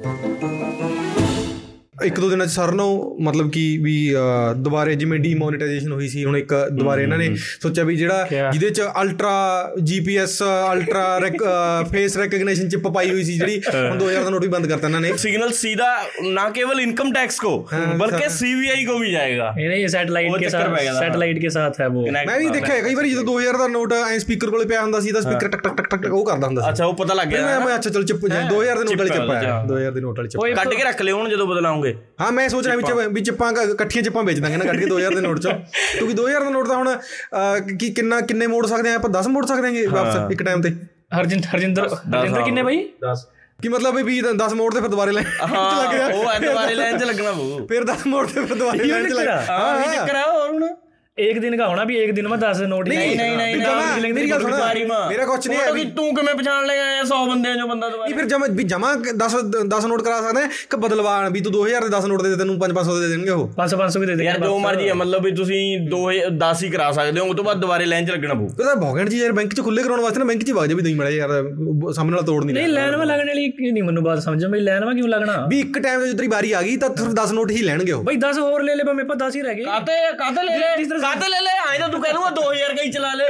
Thank you. ਇੱਕ ਦੋ ਦਿਨਾਂ ਚ ਸਰ ਨੂੰ ਮਤਲਬ ਕਿ ਵੀ ਅਹ, ਦੁਬਾਰੇ ਜਿਵੇਂ ਡੀਮੋਨੇਟਾਈਜੇਸ਼ਨ ਹੋਈ ਸੀ ਹੁਣ ਇੱਕ ਦੁਬਾਰੇ ਇਹਨਾਂ ਨੇ ਸੋਚਿਆ ਵੀ ਜਿਹੜਾ ਕਿਆ? ਜਿਹਦੇ ਚ ultra GPS ultra face recognition chip ਪਾਈ ਹੋਈ ਸੀ ਜਿਹੜੀ ਹੁਣ 2000 ਦਾ ਨੋਟ ਵੀ ਬੰਦ ਕਰਤਾ ਇਹਨਾਂ ਨੇ सिग्नल सीधा ना केवल इनकम टैक्स को बल्कि सीबीआई को भी जाएगा ये नहीं सैटेलाइट वो के चक्कर साथ पड़ गया था। सैटेलाइट के साथ है वो Connect ਮੈਂ ਵੀ करना। ਦੇਖਿਆ ਕਈ ਵਾਰੀ ਜਦੋਂ 2000 ਦਾ ਨੋਟ ਐ ਸਪੀਕਰ ਕੋਲੇ ਪਿਆ ਹੁੰਦਾ ਸੀ ਤਾਂ ਸਪੀਕਰ ਟਕ ਟਕ ਟਕ ਟਕ ਉਹ ਕਰਦਾ ਹੁੰਦਾ ਸੀ अच्छा वो पता लग ਫਿਰ गया ਮੈਂ ना? ਮੈਂ ਅੱਛਾ ਚਲ ਚਿਪ 2000 ਦੇ ਨੋਟ ਵਾਲੀ Chip ਚਿਪ ਆਇਆ ਵਾਲਾ, 2000 ਦੇ ਨੋਟ ਵਾਲੀ ਚਿਪ ਉਹ ਕੱਢ ਕੇ ਰੱਖ ਲਿਓ ਹੁਣ ਜਦੋਂ ਬਦਲਾਉਂਗੇ ਹਾਂ ਮੈਂ ਸੋਚ ਰਿਹਾ ਵਿੱਚ ਵਿੱਚ ਆਪਾਂ ਇਕੱਠੀਆਂ ਚ ਆਪਾਂ ਵੇਚ ਦਾਂਗੇ ਨਾ ਕੱਢ ਕੇ 2000 ਦੇ ਨੋਟ ਚੋਂ। ਕਿਉਂਕਿ 2000 ਦਾ ਨੋਟ ਤਾਂ ਹੁਣ ਕੀ ਕਿੰਨਾ ਕਿੰਨੇ ਮੋੜ ਸਕਦੇ ਆ? ਆਪਾਂ 10 ਮੋੜ ਸਕਦੇ ਆਂਗੇ ਵਾਪਸ ਇੱਕ ਟਾਈਮ ਤੇ। ਹਰਜਿੰਦਰ ਹਰਜਿੰਦਰ ਹਰਜਿੰਦਰ ਕਿੰਨੇ ਬਾਈ? 10 ਕੀ ਮਤਲਬ ਵੀ 10 ਮੋੜ ਤੇ ਫਿਰ ਦੁਬਾਰੇ ਲਾਈਨ ਚ ਲੱਗ ਗਿਆ। ਉਹ ਐ ਦੁਬਾਰੇ ਲਾਈਨ ਚ ਲੱਗਣਾ ਪਊ। ਫਿਰ 10 ਮੋੜ ਤੇ ਫਿਰ ਦੁਬਾਰੇ ਲਾਈਨ ਚ ਲੱਗ ਹਾਂ ਇਹ ਚੱਕਰ ਆ ਹੋਰ ਹੁਣ। एक दिन का होना भी एक दिन में दस नोट ਨਹੀਂ ਨਹੀਂ ਨਹੀਂ ਵੀ ਜਮਾਂ- ਮੇਰੀ ਗੱਲ ਸੁਣ ਸਾਰੀ ਮਾਂ ਮੇਰਾ ਕੁਛ ਨਹੀਂ ਹੈ ਫੋਟੋ ਵੀ ਕੀ ਤੂੰ ਕਿਵੇਂ ਪਛਾਣ ਲੇਗਾ 100 ਬੰਦਿਆਂ ਚੋਂ ਬੰਦਾ ਦੁਬਾਰਾ ਨਹੀਂ ਫਿਰ ਜਮਾ ਵੀ ਜਮਾ 10 10 ਨੋਟ ਕਰਾ ਸਕਦੇ ਆ ਕਿ ਬਦਲਵਾਣ ਵੀ ਤੂੰ 2000 ਦੇ 10 ਨੋਟ ਦੇ ਦੇ ਤੈਨੂੰ 5 500 ਦੇ ਦੇਣਗੇ ਉਹ पाँच सौ पाँच सौ के दे देंगे ਯਾਰ ਜੋ ਮਰਜੀ ਹੈ ਮਤਲਬ ਵੀ ਤੁਸੀਂ 2 10 ਹੀ ਕਰਾ ਸਕਦੇ ਹੋ ਉਸ ਤੋਂ ਬਾਅਦ ਦੁਬਾਰੇ ਲਾਈਨ 'ਚ ਲੱਗਣਾ ਪਊ ਉਹਦਾ ਭੌਗਣ ਜੀ ਯਾਰ ਬੈਂਕ ਚ ਖੁੱਲੇ ਕਰਾਉਣ ਵਾਸਤੇ ਨਾ ਬੈਂਕ ਚ ਹੀ ਵਗ ਜਾ ਵੀ ਨਹੀਂ ਮੜਾ ਯਾਰ ਉਹ ਸਾਹਮਣੇ ਵਾਲਾ ਤੋੜ ਨਹੀਂ नहीं ਲੈਣਾ। लाइन में लगने वाली क्यों नहीं मनु बात समझ भाई लाइन में क्यों लगना ਵੀ ਇੱਕ ਟਾਈਮ ਤੇ ਜਦੋਂ ਤੇਰੀ ਵਾਰੀ ਆ ਗਈ ਤਾਂ ਸਿਰਫ 10 ਨੋਟ ਹੀ ਲੈਣਗੇ ਉਹ भाई दस और ले ले पर मेरे पास दस ही रह गए ਕਾਤੇ ਕਾਤੇ ਲੈ ਲੈ ਕਾਤੇ ਲੈ ਲੈ ਐਂ ਤਾਂ ਤੂੰ ਕਹਿ ਲੂਗਾ 2000 ਕਈ ਚਲਾ ਲੈ।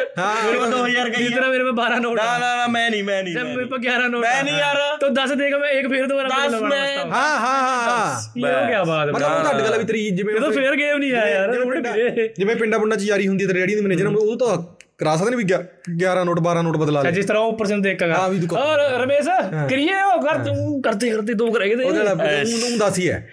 ਮੇਰੇ ਕੋਲ 2000 ਕਈ ਜਿਤਨਾ ਮੇਰੇ ਕੋਲ 12 ਨੋਟ ਨਾ ਨਾ ਨਾ ਮੈਂ ਨਹੀਂ ਮੈਂ ਨਹੀਂ ਮੇਰੇ ਕੋਲ 11 ਨੋਟ ਮੈਂ ਨਹੀਂ ਯਾਰ। ਤੋ 10 ਦੇ ਕੇ ਮੈਂ ਇੱਕ ਫੇਰ ਦੁਬਾਰਾ ਲਵਾਂਗਾ ਹਾਂ ਹਾਂ ਹਾਂ ਇਹ ਹੋ ਗਿਆ ਬਾਤ ਮਤਲਬ ਤੁਹਾਡੇ ਗੱਲ ਵੀ ਤੇਰੀ ਜਿਵੇਂ ਜਦੋਂ ਫੇਰ ਗੇਮ ਨਹੀਂ ਆਇਆ ਯਾਰ ਜਿਵੇਂ ਪਿੰਡਾ ਪੁੰਡਾ ਚ ਯਾਰੀ ਹੁੰਦੀ ਤੇ ਰੈਡੀ ਦੇ ਮੈਨੇਜਰ ਉਹ ਤਾਂ ਕਰਾ ਸਕਦੇ ਨੇ ਵੀ 11 ਨੋਟ 12 ਨੋਟ ਬਦਲਾ ਲੈ ਜਿਸ ਤਰ੍ਹਾਂ ਉੱਪਰ ਸੇ ਦੇਖਾਂਗਾ ਹਾਂ ਵੀ ਦੁਕਾਨ ਔਰ ਰਮੇਸ਼ ਕਰੀਏ ਉਹ ਕਰ ਤੂੰ ਕਰਤੇ ਕਰਤੇ ਦੋ ਕਰਾਂਗੇ ਤੇ ਉਹਦਾ ਨੂੰ ਦੱਸ ਹੀ ਹੈ।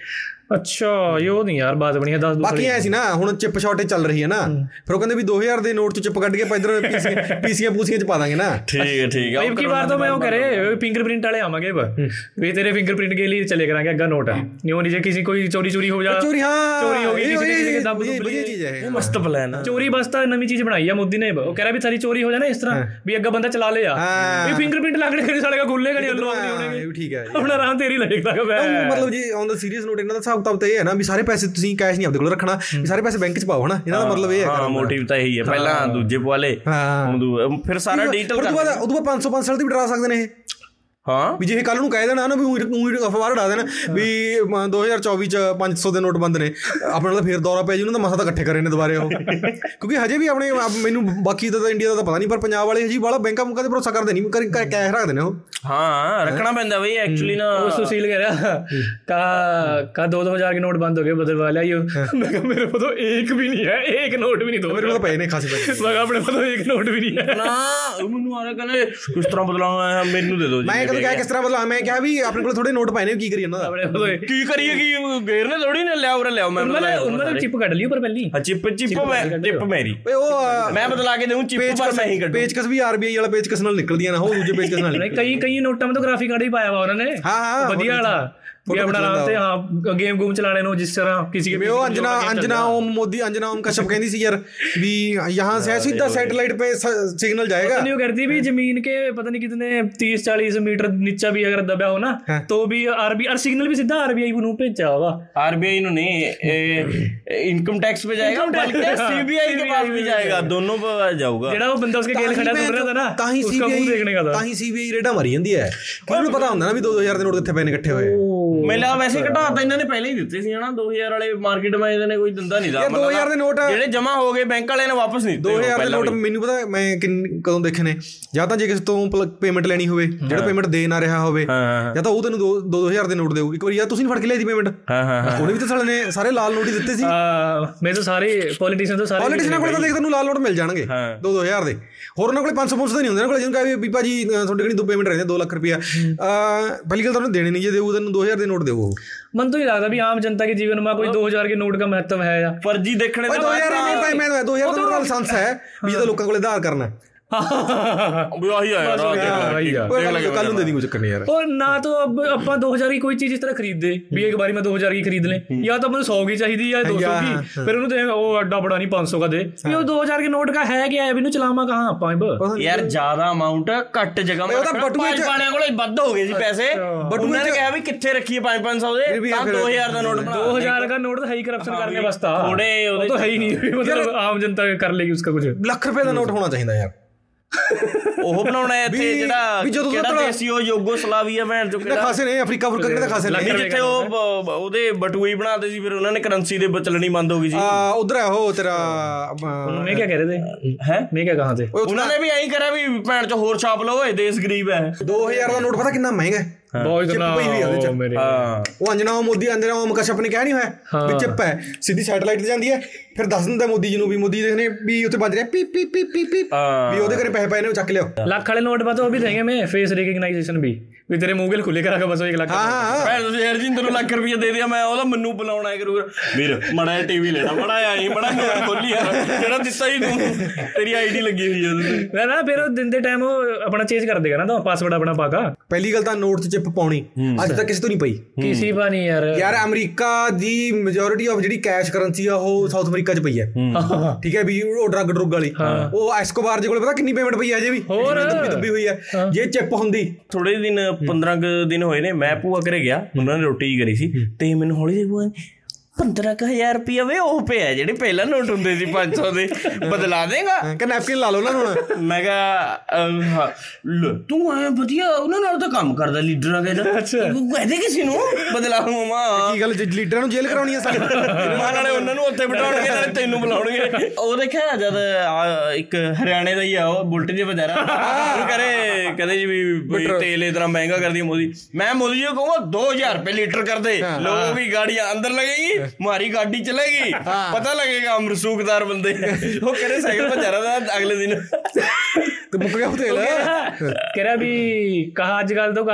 ਅੱਛਾ ਇਹ ਉਹ ਨਹੀਂ ਯਾਰ ਬਾਤ ਬਣੀ ਹੈ 10 ਬਾਕੀ ਐ ਸੀ ਨਾ ਹੁਣ ਚਿਪ ਸ਼ਾਰਟੇਜ ਚੱਲ ਰਹੀ ਹੈ ਨਾ ਫਿਰ ਉਹ ਕਹਿੰਦੇ ਵੀ 2000 ਦੇ ਨੋਟ ਚ ਚਿਪ ਕੱਢ ਕੇ ਪੈਦਰ ਪੀਸੀਆਂ ਪੂਸੀਆਂ ਚ ਪਾ ਦਾਂਗੇ ਨਾ। ਠੀਕ ਹੈ ਠੀਕ ਹੈ ਇਹ ਕੀ ਵਾਰ ਤਾਂ ਮੈਂ ਉਹ ਕਰੇ ਫਿੰਗਰਪ੍ਰਿੰਟ ਵਾਲੇ ਆਵਾਂਗੇ ਵੀ ਤੇਰੇ ਫਿੰਗਰਪ੍ਰਿੰਟ ਕੇ ਲਈ ਚਲੇ ਕਰਾਂਗੇ ਅੱਗਾ ਨੋਟ। ਨਿਉ ਨਹੀਂ ਜੇ ਕਿਸੇ ਕੋਈ ਚੋਰੀ ਚੋਰੀ ਹੋ ਜਾ ਚੋਰੀ ਹਾਂ। ਚੋਰੀ ਹੋ ਗਈ ਕਿਸੇ ਕਿਸੇ ਦੇ ਦੱਬ ਦੁੱਬ ਲਈ ਚੀਜ਼ ਹੈ ਇਹ। ਮਸਤ ਪਲਾਨ ਹੈ ਚੋਰੀ ਬਸ ਤਾਂ ਨਵੀਂ ਚੀਜ਼ ਬਣਾਈ ਆ ਮੋਦੀ ਨੇ। ਉਹ ਕਹ ਰਿਹਾ ਵੀ ਸਾਰੀ ਚੋਰੀ ਹੋ ਜਾਣਾ ਇਸ ਤਰ੍ਹਾਂ ਵੀ ਅੱਗਾ ਬੰਦਾ ਚਲਾ ਲਿਆ। ਵੀ ਫਿੰਗਰਪ੍ਰਿੰਟ ਲੱਗਣੇ ਕਿਹੜੇ ਸਾਲੇ ਦਾ ਗੁੱਲੇ ਕਣੀ ਅਨਲੌਕ ਨਹੀਂ ਹੋਣਗੇ ਠੀਕ ਹੈ। ਹੁਣ ਆਰਾਮ ਤੇਰੀ ਲੱਗੇਗਾ ਮਤਲਬ ਜੀ ਔਨ ਦਾ ਸੀਰੀਅਸ ਨੋਟ ਇਹਨਾਂ ਦਾ ਹਿਸਾਬ ਕਿਤਾਬ ਤਾਂ ਇਹ ਹੈ ਨਾ ਵੀ ਸਾਰੇ ਪੈਸੇ ਤੁਸੀਂ ਕੈਸ਼ ਨਹੀਂ ਆਪਦੇ ਕੋਲ ਰੱਖਣਾ ਵੀ ਸਾਰੇ ਪੈਸੇ ਬੈਂਕ 'ਚ ਪਾਓ ਹਨਾ? ਇਹਨਾਂ ਦਾ ਮਤਲਬ ਇਹ ਹੈ ਹਾਂ ਮੋਟਿਵ ਤਾਂ ਇਹੀ ਹੈ। ਪਹਿਲਾਂ ਦੂਜੇ ਪਵਾਲੇ ਹਾਂ। ਹੁਣ ਫਿਰ ਸਾਰਾ ਡਿਜੀਟਲ ਕਰ ਬਾਅਦ ਉਦੋਂ ਬਾਅਦ 500 500 ਦੀ ਵੀ ਡਰਾ ਸਕਦੇ ਨੇ ਇਹ। ਹਾਂ। ਵੀ ਜੇ ਕੱਲ ਨੂੰ ਕਹਿ ਦੇਣਾ ਨਾ ਵੀ ਉਹ ਅਖਬਾਰ ਉਡਾ ਦੇਣ ਵੀ 2024 ਚ 500 ਦੇ ਨੋਟ ਬੰਦ ਨੇ। ਆਪਣੇ ਨਾਲ ਫੇਰ ਦੌਰਾ ਪੈ ਜੀ ਉਹਨਾਂ ਦਾ ਮਸਾ ਤਾਂ ਇਕੱਠੇ ਕਰੇ ਨੇ ਦੁਬਾਰੇ ਉਹ। ਕਿਉਂਕਿ ਹਜੇ ਵੀ ਆਪਣੇ ਮੈਨੂੰ ਬਾਕੀ ਦਾ ਤਾਂ ਇੰਡੀਆ ਦਾ ਤਾਂ ਪਤਾ ਨਹੀਂ ਪਰ ਪੰਜਾਬ ਵਾਲੇ ਹਜੇ ਬਾਲਾ ਬੈਂਕਾਂ ਮੁਕਾ ਤੇ ਭਰੋਸਾ ਕਰਦੇ ਨਹੀਂ ਕਰ ਕੈਸ਼ ਰੱਖਦੇ ਨੇ ਉਹ। ਹਾਂ ਰੱਖਣਾ ਪੈਂਦਾ ਬਈ ਐਕਚੁਅਲੀ ਨਾ। ਉਹ ਸੁਸ਼ੀਲ ਕਹਿ ਰਿਹਾ ਕਾ ਕਾ 2000 ਕੇ ਨੋਟ ਬੰਦ ਹੋ ਗਏ ਬਦਲ ਵਾਲਾ ਹੀ। ਮੈਂ ਕਿਹਾ ਮੇਰੇ ਕੋਲ ਇੱਕ ਵੀ ਨਹੀਂ ਹੈ ਇੱਕ ਨੋਟ ਵੀ ਨਹੀਂ ਦੋ ਮੇਰੇ ਕੋਲ ਪਏ ਨੇ ਖਾਸੇ ਪਏ ਮੈਂ ਆਪਣੇ ਕੋਲ ਇੱਕ ਨੋਟ ਵੀ ਨਹੀਂ ਹੈ। ਨਾ ਮੈਨੂੰ ਆ ਰਿਹਾ ਕਹਿੰਦੇ ਕਿਸ ਤਰ੍ਹਾਂ ਬਦਲਾਉਣਾ ਹੈ ਮੈਨੂੰ ਦੇ ਦਿਓ ਜੀ ਸਾਨੂੰ ਕਿਹਾ ਕਿਸ ਤਰ੍ਹਾਂ ਮਤਲਬ ਮੈਂ ਕਿਹਾ ਵੀ ਆਪਣੇ ਕੋਲ ਥੋੜੇ ਨੋਟ ਪਾਏ ਨੇ ਕੀ ਕਰੀਏ ਉਹਨਾਂ ਦਾ? ਕੀ ਕਰੀਏ ਕੀ ਗੇਰ ਨੇ ਥੋੜੀ ਨੇ ਲਿਆ ਉਰੇ ਲਿਆ ਮੈਂ ਉਹਨਾਂ ਨੇ ਉਹਨਾਂ ਨੇ ਚਿਪ ਕੱਢ ਲਈ ਪਰ ਪਹਿਲੀ। ਹਾਂ ਚਿਪ ਚਿਪ ਮੈਂ ਚਿਪ ਮੇਰੀ। ਓਏ ਉਹ ਮੈਂ ਬਦਲਾ ਕੇ ਦੇਉਂ ਚਿਪ ਪਰ ਮੈਂ ਹੀ ਕੱਢੂ। ਪੇਚਕਸ ਵੀ ਆਰਬੀਆਈ ਵਾਲਾ ਪੇਚਕਸ ਨਾਲ ਨਿਕਲਦੀਆਂ ਨਾ ਉਹ ਦੂਜੇ ਪੇਚਕਸ ਨਾਲ ਕਈ ਕਈ ਨੋਟਾਂ ਮਤੋਂ ਗ੍ਰਾਫਿਕ ਕਾਰਡ ਹੀ ਪਾਇਆ ਵਾ ਉਹਨਾਂ ਨੇ। ਹਾਂ ਹਾਂ ਵਧੀਆ ਵਾਲਾ। वाला भी अपना आराम से हाँ गेम गूम चलाने नो जिस तरह किसी के ਵੀ ਉਹ ਅੰਜਨਾ ਅੰਜਨਾ ਓਮ ਮੋਦੀ ਅੰਜਨਾ ਓਮ ਕਸ਼ਪ ਕਹਿੰਦੀ ਸੀ ਯਾਰ ਵੀ यहाँ से सीधा सैटेलाइट पे सिग्नल जाएगा नहीं वो कहती भी जमीन के पता नहीं कितने तीस चालीस मीटर नीचा भी अगर दबा हो ना तो भी आरबी और सिग्नल भी सीधा आरबीआई को भेजा होगा आरबीआई ਨੂੰ ਨਹੀਂ इनकम टैक्स पे जाएगा बल्कि सीबीआई के पास भी जाएगा दोनों पे जाऊगा ਜਿਹੜਾ ਉਹ ਬੰਦਾ ਉਸਕੇ ਗੇਲ ਖੜਾ ਸੁਣ ਰਿਹਾ था ना ਤਾਂ ਹੀ उसका मुंह देखने का ਸੀਬੀਆਈ था ਤਾਂ ਹੀ ਸੀਬੀਆਈ ਰੇਡਾ ਮਾਰੀ ਜਾਂਦੀ ਹੈ ਕਿਹਨੂੰ ਪਤਾ ਹੁੰਦਾ ਨਾ ਵੀ 2000 ਦੇ ਨੋਟ ਕਿੱਥੇ ਪਏ ਨੇ ਇਕੱਠੇ ਹੋਏ ਮੈਨੂੰ ਲੱਗਾ ਵੈਸੇ ਘਟਾ ਤਾਂ ਇਹਨਾਂ ਨੇ ਪਹਿਲਾਂ ਹੀ ਦਿੱਤੇ ਸੀ ਹਨਾ 2000 ਵਾਲੇ ਮਾਰਕੀਟ ਮੈਂ ਇਹਨਾਂ ਨੇ ਕੋਈ ਦਿੰਦਾ ਨਹੀਂ ਦਾ ਯਾਰ 2000 ਦੇ ਨੋਟ ਜਿਹੜੇ ਜਮ੍ਹਾਂ ਹੋ ਗਏ ਬੈਂਕ ਵਾਲਿਆਂ ਨੇ ਵਾਪਸ ਨਹੀਂ ਦਿੱਤੇ 2000 ਦੇ ਨੋਟ ਮੈਨੂੰ ਪਤਾ ਮੈਂ ਕਦੋਂ ਦੇਖੇ ਨੇ। ਜਾਂ ਤਾਂ ਜੇ ਕਿਸੇ ਤੋਂ ਪੇਮੈਂਟ ਲੈਣੀ ਹੋਵੇ ਜਿਹੜਾ ਪੇਮੈਂਟ ਦੇ ਨਾ ਰਿਹਾ ਹੋਵੇ ਜਾਂ ਤਾਂ ਉਹ ਤੈਨੂੰ 2 2000 ਦੇ ਨੋਟ ਦੇਊਗੀ। ਇੱਕ ਵਾਰੀ ਯਾਰ ਤੁਸੀਂ ਫੜ ਕੇ ਲਿਆਈ ਦੀ ਪੇਮੈਂਟ ਹਾਂ ਹਾਂ ਉਹਨੇ ਵੀ ਤਾਂ ਸਾਲੇ ਨੇ ਸਾਰੇ ਲਾਲ ਨੋਟ ਹੀ ਦਿੱਤੇ ਸੀ। ਮੇਰੇ ਤਾਂ ਸਾਰੇ ਪੋਲੀਟੀਸ਼ੀਅਨ ਤੋਂ ਸਾਰੇ ਪੋਲੀਟੀਸ਼ੀਅਨ ਕੋਲ ਤਾਂ ਦੇਖ ਤੈਨੂੰ ਲਾਲ ਨੋਟ ਮਿਲ ਜਾਣਗੇ। 2 2000 ਦੇ। ਹੋਰ ਉਹਨਾਂ ਕੋਲੇ 500 500 ਨਹੀਂ ਹੁੰਦੇ ਉਹਨਾਂ ਕੋਲੇ ਜਿੰਨ ਕਹੇ ਵੀ ਭਾਜੀ ਤੁਹਾਡੇ ਕੋਲ ਦੋ ਪੇਮੈਂਟ ਰਹਿੰਦੇ 2 ਲੱਖ ਰੁਪਇਆ। ਪਹਿਲੀ ਗੱਲ ਤੁਹਾਨੂੰ ਦੇਣੇ ਨਹੀਂ ਜੇ ਦੇਊ ਤੁਹਾਨੂੰ 2000 ਦੇ ਨੋਟ ਦੇਵੋ। ਮਨ ਤੋਂ ਹੀ ਲੱਗਦਾ ਵੀ ਆਮ ਜਨਤਾ ਦੇ ਜੀਵਨ ਮਾ ਕੋਈ 2000 ਕੇ ਨੋਟ ਦਾ ਮਹੱਤਵ ਹੈ ਜਾਂ। ਫਰਜੀ ਦੇਖਣੇ ਦਾ 2000 ਨਹੀਂ ਭਾਈ ਮੈਂ 2000 ਦਾ ਲਾਇਸੈਂਸ ਹੈ ਵੀ ਇਹ ਤਾਂ ਲੋਕਾਂ ਕੋਲੇ ਆਧਾਰ ਕਰਨਾ ਆਹੀ ਆ ਯਾਰ ਦੇਖ ਲੈ ਕੱਲ ਹੁੰਦੇ ਨਹੀਂ ਕੋਈ ਚੱਕਰ ਨਹੀਂ ਯਾਰ। ਉਹ ਨਾ ਤਾਂ ਅਬ ਆਪਾਂ 2000 ਦੀ ਕੋਈ ਚੀਜ਼ ਇਸ ਤਰ੍ਹਾਂ ਖਰੀਦ ਦੇ ਵੀ ਇੱਕ ਵਾਰੀ ਮੈਂ 2000 ਦੀ ਖਰੀਦ ਲੈ। ਜਾਂ ਤਾਂ ਮੈਨੂੰ 100 ਦੀ ਚਾਹੀਦੀ ਜਾਂ 200 ਦੀ ਫਿਰ ਉਹਨੂੰ ਤੇ ਉਹ ਅੱਡਾ ਬੜਾ ਨਹੀਂ 500 ਦਾ ਦੇ। ਵੀ ਉਹ 2000 ਦੇ ਨੋਟ ਦਾ ਹੈ ਕਿ ਐ ਵੀ ਨੂੰ ਚਲਾਵਾਂ ਕਹਾਂ ਆਪਾਂ ਯਾਰ ਜ਼ਿਆਦਾ ਅਮਾਉਂਟ ਘੱਟ ਜਗ੍ਹਾ ਮੈਂ ਉਹਦਾ ਬਟੂਏ ਚ ਪਾਣਿਆਂ ਕੋਲ ਵੱਧ ਹੋ ਗਏ ਸੀ ਪੈਸੇ। ਬਟੂਏ ਨੇ ਕਿਹਾ ਵੀ ਕਿੱਥੇ ਰੱਖੀਏ 5-500 ਦੇ ਤਾਂ 2000 ਦਾ ਨੋਟ ਬਣਾ। 2000 ਦਾ ਨੋਟ ਤਾਂ ਹੈ ਹੀ ਕਰਪਸ਼ਨ ਕਰਨੇ ਵਾਸਤਾ। ਥੋੜੇ ਉਹ ਤਾਂ ਹੈ ਹੀ ਨਹੀਂ ਮਤਲਬ ਆਮ ਜਨਤਾ ਕਰ ਲੇਗੀ ਉਸਕਾ ਕੁਝ ਲੱਖ ਰੁਪਏ ਦਾ ਨੋਟ ਹੋਣਾ ਚਾਹੀਦਾ ਯਾਰ। ਉਹ ਬਣਾਉਣਾ ਹੈ ਇੱਥੇ ਜਿਹੜਾ ਕਿਹੜਾ ਦੇਸੀ ਉਹ ਯੂਗੋਸਲਾਵੀਆ ਭੈਣ ਜੋ ਕਿਹੜਾ? ਖਾਸੇ ਨੇ ਅਫਰੀਕਾ ਫੁਰਕਾ ਕਿਹੜਾ ਖਾਸੇ ਨੇ ਜਿੱਥੇ ਉਹ ਉਹਦੇ ਬਟੂਈ ਬਣਾਉਂਦੇ ਸੀ ਫਿਰ ਉਹਨਾਂ ਨੇ ਕਰੰਸੀ ਦੇ ਬਚਲਣੀ ਬੰਦ ਹੋ ਗਈ ਸੀ। ਆ ਉਧਰ ਆ ਉਹ ਤੇਰਾ ਮੈਂ ਕੀ ਕਹਿ ਰਹੇ ਤੇ? ਹੈ? ਮੈਂ ਕੀ ਕਹਾਂ ਤੇ? ਉਹਨਾਂ ਨੇ ਵੀ ਐਂ ਕਰਿਆ ਵੀ ਭੈਣ ਚ ਹੋਰ ਛਾਪ ਲਓ ਏ ਦੇਸ਼ ਗਰੀਬ ਹੈ। 2000 ਦਾ ਨੋਟ ਪਤਾ ਕਿੰਨਾ ਮਹਿੰਗਾ ਹੈ? बहुत चिप पई हुई है ਉਹਦੇ ਚ। मेरे ਹਾਂ ਉਹ ਅੰਜਨਾ ਮੋਦੀ ਅੰਜਨਾ ਓਮ ਕਸ਼ਪ ਨੇ ਕਿਹਾ ਨਹੀਂ ਹੋਇਆ ਵੀ ਚਿੱਪ ਹੈ ਸਿੱਧੀ ਸੈਟਲਾਈਟ ਤੇ ਜਾਂਦੀ ਹੈ ਫਿਰ ਦੱਸ ਦਿੰਦਾ ਮੋਦੀ ਜੀ ਨੂੰ ਵੀ ਮੋਦੀ ਦੇਖਨੇ ਵੀ ਉੱਥੇ ਵੱਜ ਰਿਹਾ ਪੀ ਪੀ ਪੀ ਪੀ ਪੀ ਹਾਂ। ਵੀ ਉਹਦੇ ਘਰੇ ਪੈਸੇ ਪਏ ਨੇ ਉਹ ਚੱਕ ਲਿਓ लाख वाले नोट बात वो भी देंगे मैं फेस रिकग्नाइजेशन भी ਵੀ ਤੇਰੇ ਮੂੰਹ ਗਲ ਖੁੱਲੇ ਕਰਾ ਕੇ ਬਸ 1 ਲੱਖ ਹਾਂ ਭੈਣ ਤੁਸੀਂ ਯਾਰ ਜੀ ਤੈਨੂੰ ਲੱਖ ਰੁਪਏ ਦੇ ਦਿਆ ਮੈਂ ਉਹਦਾ ਮੈਨੂੰ ਬੁਲਾਉਣਾ ਹੈ ਕਰੂਗਾ ਵੀਰ ਮੜਾ ਟੀਵੀ ਲੈਣਾ ਮੜਾ ਆਈ ਮੜਾ ਮੈਂ ਖੋਲੀ ਆ। ਜਿਹੜਾ ਦਿੱਤਾ ਹੀ ਤੂੰ ਤੇਰੀ ਆਈਡੀ ਲੱਗੀ ਹੋਈ ਉਹਦੇ ਨਾ ਨਾ ਫਿਰ ਉਹ ਦਿਨ ਦੇ ਟਾਈਮ ਉਹ ਆਪਣਾ ਚੇਂਜ ਕਰ ਦੇਗਾ ਨਾ ਤਾਂ ਪਾਸਵਰਡ ਆਪਣਾ ਪਾਗਾ ਪਹਿਲੀ ਗੱਲ ਤਾਂ ਨੋਟ 'ਚ ਚਿਪ ਪਾਉਣੀ ਅੱਜ ਤੱਕ ਕਿਸੇ ਤੋਂ ਨਹੀਂ ਪਈ। ਕਿਸੇ ਪਾ ਨਹੀਂ ਯਾਰ। ਯਾਰ ਅਮਰੀਕਾ ਦੀ ਮੈਜੋਰਿਟੀ ਆਫ ਜਿਹੜੀ ਕੈਸ਼ ਕਰੰਸੀ ਆ ਉਹ ਸਾਊਥ ਅਮਰੀਕਾ 'ਚ ਪਈ ਹੈ। ਠੀਕ ਹੈ ਵੀ ਉਹ ਡਰਗ ਡਰੁਗ ਵਾਲੀ। ਉਹ ਐਸਕੋਬਾਰ ਦੇ ਕੋਲ ਪਤਾ ਕਿੰਨੀ ਪੇਮੈਂਟ ਪਈ ਹੈ ਅਜੇ ਵੀ? ਹੋਰ। ਦੁੱਬੀ ਦੁੱਬੀ ਹੋਈ ਹੈ। ਜੇ ਚਿਪ ਹੁੰਦੀ। ਥੋੜੇ ਦਿਨ 15 ਕੁ ਦਿਨ ਹੋਏ ਨੇ ਮੈਂ ਭੂਆ ਘਰੇ ਗਿਆ ਉਹਨਾਂ ਨੇ ਰੋਟੀ ਹੀ ਕਰੀ ਸੀ ਤੇ ਮੈਨੂੰ ਹੌਲੀ ਜਿਹੀ ਭੂਆ 15000 ਰੁਪਏ ਵੇ ਉਹ ਪਿਆ ਜਿਹੜੇ ਪਹਿਲਾਂ ਨੋਟ ਹੁੰਦੇ ਸੀ 500 ਦੇ। ਬਦਲਾ ਦੇਗਾ? ਕਿ ਨੈਪਕਿਨ ਲਾ ਲਓ ਨਾ ਹੁਣ। ਮੈਂ ਕਿਹਾ ਤੂੰ ਐ ਵਧੀਆ ਉਹਨਾਂ ਨਾਲ ਤਾਂ ਕੰਮ ਕਰਦਾ ਲੀਡਰਾਂ ਦੇ ਕਹਦੇ ਕਿਸੇ ਨੂੰ ਬਦਲਾ ਮਾਮਾ ਕੀ ਗੱਲ ਲੀਡਰਾਂ ਨੂੰ ਜੇਲ੍ਹ ਕਰਾਉਣੀ ਆ ਸਾਡੇ ਮਾਂ ਨਾਲੇ ਉਹਨਾਂ ਨੂੰ ਉੱਥੇ ਬਿਠਾਉਣਗੇ ਨਾਲੇ ਤੈਨੂੰ ਬੁਲਾਉਣਗੇ। ਉਹ ਦੇਖਿਆ ਜਦ ਇੱਕ ਹਰਿਆਣੇ ਦਾ ਹੀ ਆ ਉਹ ਬੁਲਟ ਜੇ ਵਜਾਰਾ ਉਹ ਕਰੇ ਕਦੇ ਜੀ ਵੀ ਤੇਲ ਇਤਨਾ ਮਹਿੰਗਾ ਕਰਦੀ ਮੋਦੀ। ਮੈਂ ਮੋਦੀ ਜੀ ਨੂੰ ਕਹੂੰਗਾ 2000 ਰੁਪਏ ਲੀਟਰ ਕਰ ਦੇ। ਲੋਕ ਵੀ ਗਾੜੀਆਂ ਅੰਦਰ ਲੱਗੇਗੀ। ਮਾਰੀ ਗਾਡੀ ਚਲੇਗੀ। ਪਤਾ ਲੱਗੇਗਾ ਅਮਰਸੂਖਦਾਰ ਬੰਦੇ। ਉਹ ਕਹਿੰਦੇ ਸਾਈਕਲ ਪਰ ਜਾ ਰਹਾ ਅਗਲੇ ਦਿਨ। ਤੇ ਮੁੱਕ ਗਿਆ ਹੋਟੇਲ। ਕਹਿੰਦਾ ਵੀ ਕਹਾ ਅੱਜ ਕੱਲ ਤੋਂ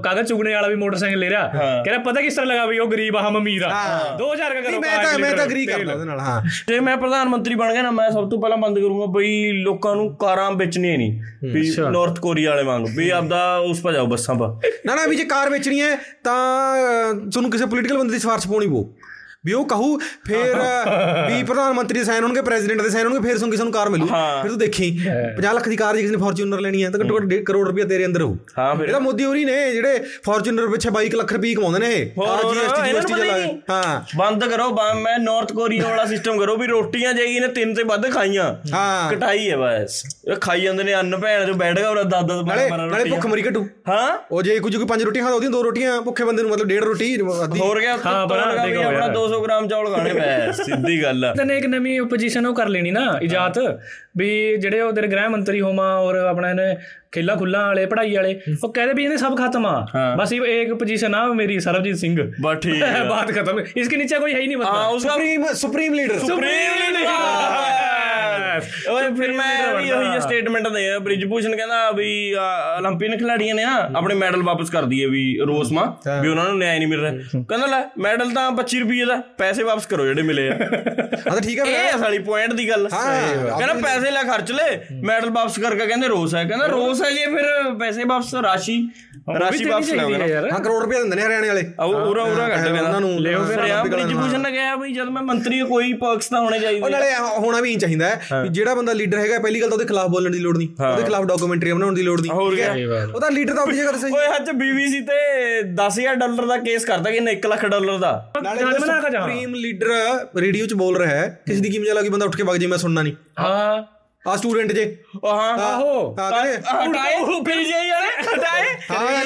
ਕਾਗਜ਼ ਚੁਗਣੇ ਵਾਲਾ ਵੀ ਮੋਟਰਸਾਈਕਲ ਲੈ ਰਿਹਾ। ਕਹਿੰਦਾ ਪਤਾ ਕਿਸ ਤਰ੍ਹਾਂ ਲਗਾ ਵੀ ਉਹ ਗਰੀਬ ਆ ਹਮ ਅਮੀਰ ਆ। 2000 ਕਾ ਕਰੋ ਮੈਂ ਤਾਂ ਮੈਂ ਤਾਂ ਅਗਰੀ ਕਰਦਾ ਉਹਦੇ ਨਾਲ ਹਾਂ। ਜੇ ਮੈਂ ਪ੍ਰਧਾਨ ਮੰਤਰੀ ਬਣ ਗਿਆ ਨਾ ਮੈਂ ਸਭ ਤੋਂ ਪਹਿਲਾਂ ਬੰਦ ਕਰੂੰਗਾ ਬਈ ਲੋਕਾਂ ਨੂੰ ਕਾਰਾਂ ਵੇਚਣੀਆਂ ਨਹੀਂ। ਵੀ ਨਾਰਥ ਕੋਰੀਆ ਵਾਲੇ ਵਾਂਗੂ ਵੀ ਆਪਦਾ ਉਸ ਪਾ ਜਾਓ ਬੱਸਾਂ ਪਾ। ਨਾ ਨਾ ਵੀ ਜੇ ਕਾਰ ਵੇਚਣੀ ਹੈ ਤਾਂ ਤੁਹਾਨੂੰ ਕਿਸੇ ਪੋਲੀਟੀਕਲ ਬੰਦੇ ਦੀ ਸਿਫਾਰਿਸ਼ ਪਾਉਣੀ ਪਊ। ਵੀ ਉਹ ਕਹੂ ਫਿਰ ਵੀ ਪ੍ਰਧਾਨ ਮੰਤਰੀ ਦੇ ਸਾਈਨ ਹੋਣਗੇ ਪ੍ਰੈਜ਼ੀਡੈਂਟ ਦੇ ਸਾਈਨ ਹੋਣਗੇ ਫਿਰ ਤੁਹਾਨੂੰ ਕਿਸੇ ਨੂੰ ਕਾਰ ਮਿਲੂ। ਫਿਰ ਤੂੰ ਦੇਖੀ 50 ਲੱਖ ਦੀ ਕਾਰ ਜੇ ਕਿਸੇ ਨੇ ਫੋਰਚੂਨਰ ਲੈਣੀ ਹੈ ਤਾਂ ਘੱਟੋ ਘੱਟ 1.5 ਕਰੋੜ ਰੁਪਏ ਤੇਰੇ ਅੰਦਰ ਹੋਊ। ਹਾਂ ਫਿਰ। ਇਹ ਤਾਂ ਮੋਦੀ ਹੋਰੀ ਨੇ ਜਿਹੜੇ ਫੋਰਚੂਨਰ ਪਿੱਛੇ 22 ਲੱਖ ਰੁਪਏ ਕਮਾਉਂਦੇ ਨੇ ਇਹ। GST ਪਤਾ ਚਲਾ ਹੀ ਬੰਦ ਕਰੋ ਮੈਂ ਨਾਰਥ ਕੋਰੀਆ ਵਾਲਾ ਸਿਸਟਮ ਕਰੋ ਵੀ ਰੋਟੀਆਂ ਜਾਈਏ ਨੇ ਤਿੰਨ ਤੇ ਵੱਧ ਖਾਈਆਂ। ਹਾਂ। ਕਟਾਈ ਹੈ ਬਸ। ਇਹ ਖਾਈ ਜਾਂਦੇ ਨੇ ਅੰਨ ਭੈਣ ਜੋ ਬੈਠ ਗਿਆ ਉਹ 10 10 ਨਾਲੇ 12 ਨਾਲੇ ਭੁੱਖ ਮਰੀ ਘਟੂ। ਹਾਂ? ਉਹ ਜੇ ਕੁਝ ਕੋਈ ਪੰਜ ਰੋਟੀਆਂ ਖਾਦਾ ਉਹਦੀਆਂ ਦੋ ਰੋਟੀਆਂ ਭੁੱਖੇ ਬੰਦੇ ਨੂੰ ਮਤਲਬ ਡੇਢ ਰੋਟੀ ਅੱਧੀ। ਹੋਰ ਗਿਆ ਹਾਂ, ਬਣਾ ਆਪਣਾ। 200 ਗ੍ਰਾਮ ਚੌਲ ਖਾਣੇ ਪਏ ਸਿੱਧੀ ਗੱਲ ਆ। ਤਨੇ ਇੱਕ ਨਵੀਂ ਪੋਜੀਸ਼ਨ ਉਹ ਕਰ ਲੈਣੀ ਨਾ ਇਜਾਤ। ਵੀ ਜਿਹੜੇ ਉਹ ਤੇਰੇ ਗ੍ਰਹਿ ਮੰਤਰੀ ਹੋਮਾ ਔਰ ਆਪਣਾ ਇਹਨੇ ਖੇਲਾ ਖੁੱਲਾ ਵਾਲੇ ਪੜਾਈ ਵਾਲੇ ਉਹ ਕਹਿੰਦੇ ਵੀ ਇਹਨੇ ਸਭ ਖਤਮ ਆ। ਬਸ ਇਹ ਇੱਕ ਪੋਜੀਸ਼ਨ ਆ ਮੇਰੀ ਸਰਬਜੀਤ ਸਿੰਘ। ਬਸ ਠੀਕ ਹੈ ਬਾਤ ਖਤਮ। ਇਸਕੇ ਨੀਚੇ ਕੋਈ ਹੈ ਹੀ ਨਹੀਂ ਬਸ ਹਾਂ ਉਸਕਾ ਸੁਪਰੀਮ ਲੀਡਰ ਸੁਪਰੀਮ ਲੀਡਰ ਓਏ ਫਿਰ ਮੈਂ ਵੀ ਉਹੀ ਸਟੇਟਮੈਂਟ ਦੇ ਬ੍ਰਿਜਭੂਸ਼ਣ ਕਹਿੰਦਾ ਵੀ 올림픽ਨ ਖਿਡਾਰੀਆਂ ਨੇ ਆ ਆਪਣੇ ਮੈਡਲ ਵਾਪਸ ਕਰ ਦਈਏ ਵੀ ਰੋਸਮਾ ਵੀ ਉਹਨਾਂ ਨੂੰ ਨਿਆਂ ਨਹੀਂ ਮਿਲ ਰਿਹਾ। ਕਹਿੰਦਾ ਲੈ ਮੈਡਲ ਤਾਂ 25 ਰੁਪਏ ਦਾ ਪੈਸੇ ਵਾਪਸ ਕਰੋ ਜਿਹੜੇ ਮਿਲੇ ਆ। ਹਾਂ ਤਾਂ ਠੀਕ ਆ ਇਹ ਸਾਲੀ ਪੁਆਇੰਟ ਦੀ ਗੱਲ। ਕਹਿੰਦਾ ਪੈਸੇ ਲੈ ਖਰਚ ਲੈ ਮੈਡਲ ਵਾਪਸ ਕਰਕੇ ਕਹਿੰਦੇ ਰੋਸ ਹੈ। ਕਹਿੰਦਾ ਰੋਸ ਹੈ ਜੇ ਫਿਰ ਪੈਸੇ ਵਾਪਸ ਰਾਸ਼ੀ ਰਾਸ਼ੀ ਵਾਪਸ ਲੈ ਹਾਂ ਕਰੋੜ ਰੁਪਏ ਦਿੰਦੇ ਨੇ ਹਰਿਆਣੇ ਵਾਲੇ। ਉਰਾ ਉਰਾ ਕੱਢ ਕੇ ਉਹਨਾਂ ਨੂੰ ਲਿਓ ਫਿਰ ਆ ਬ੍ਰਿਜਭੂਸ਼ਣ ਨੇ ਕਿਹਾ ਵੀ ਜਦ ਮੈਂ ਮੰਤਰੀ ਕੋਈ ਪਰਕਸ ਤਾਂ ਹੋਣੇ ਚਾਹੀਦੇ ਨਾਲੇ ਹੋਣਾ ਵੀ ਚਾਹੀਦਾ ਜਿਹੜਾ ਬੰਦਾ ਲੀਡਰ ਹੈਗਾ ਪਹਿਲੀ ਗੱਲ ਤਾਂ ਉਹਦੇ ਖਿਲਾਫ ਬੋਲਣ ਦੀ ਲੋੜ ਨਹੀਂ ਉਹਦੇ ਖਿਲਾਫ ਡਾਕੂਮੈਂਟਰੀ ਬਣਾਉਣ ਦੀ ਲੋੜ ਨਹੀਂ ਠੀਕ ਹੈ? ਉਹਦਾ ਲੀਡਰ ਤਾਂ ਆਪਣੀ ਜਗ੍ਹਾ ਤੇ ਸਹੀ। ਓਏ ਅੱਜ ਬੀਬੀਸੀ ਤੇ 10000 ਡਾਲਰ ਦਾ ਕੇਸ ਕਰਦਾ ਕਿ ਇਹਨੇ 1 ਲੱਖ ਡਾਲਰ ਦਾ। ਸੁਪਰੀਮ ਲੀਡਰ ਰੇਡੀਓ 'ਚ ਬੋਲ ਰਿਹਾ ਹੈ ਕਿਸੇ ਦੀ ਕੀ ਮਜਾ ਲੱਗੀ ਬੰਦਾ ਉੱਠ ਕੇ ਵਗ ਜੇ ਮੈਂ ਸੁਣਨਾ ਨਹੀਂ। ਹਾਂ। ਆ ਸਟੂਡੈਂਟ ਜੇ। ਹਾਂ ਆਹੋ ਹਟਾਏ। ਪੀਜੇ ਯਾਰ ਹਟਾਏ।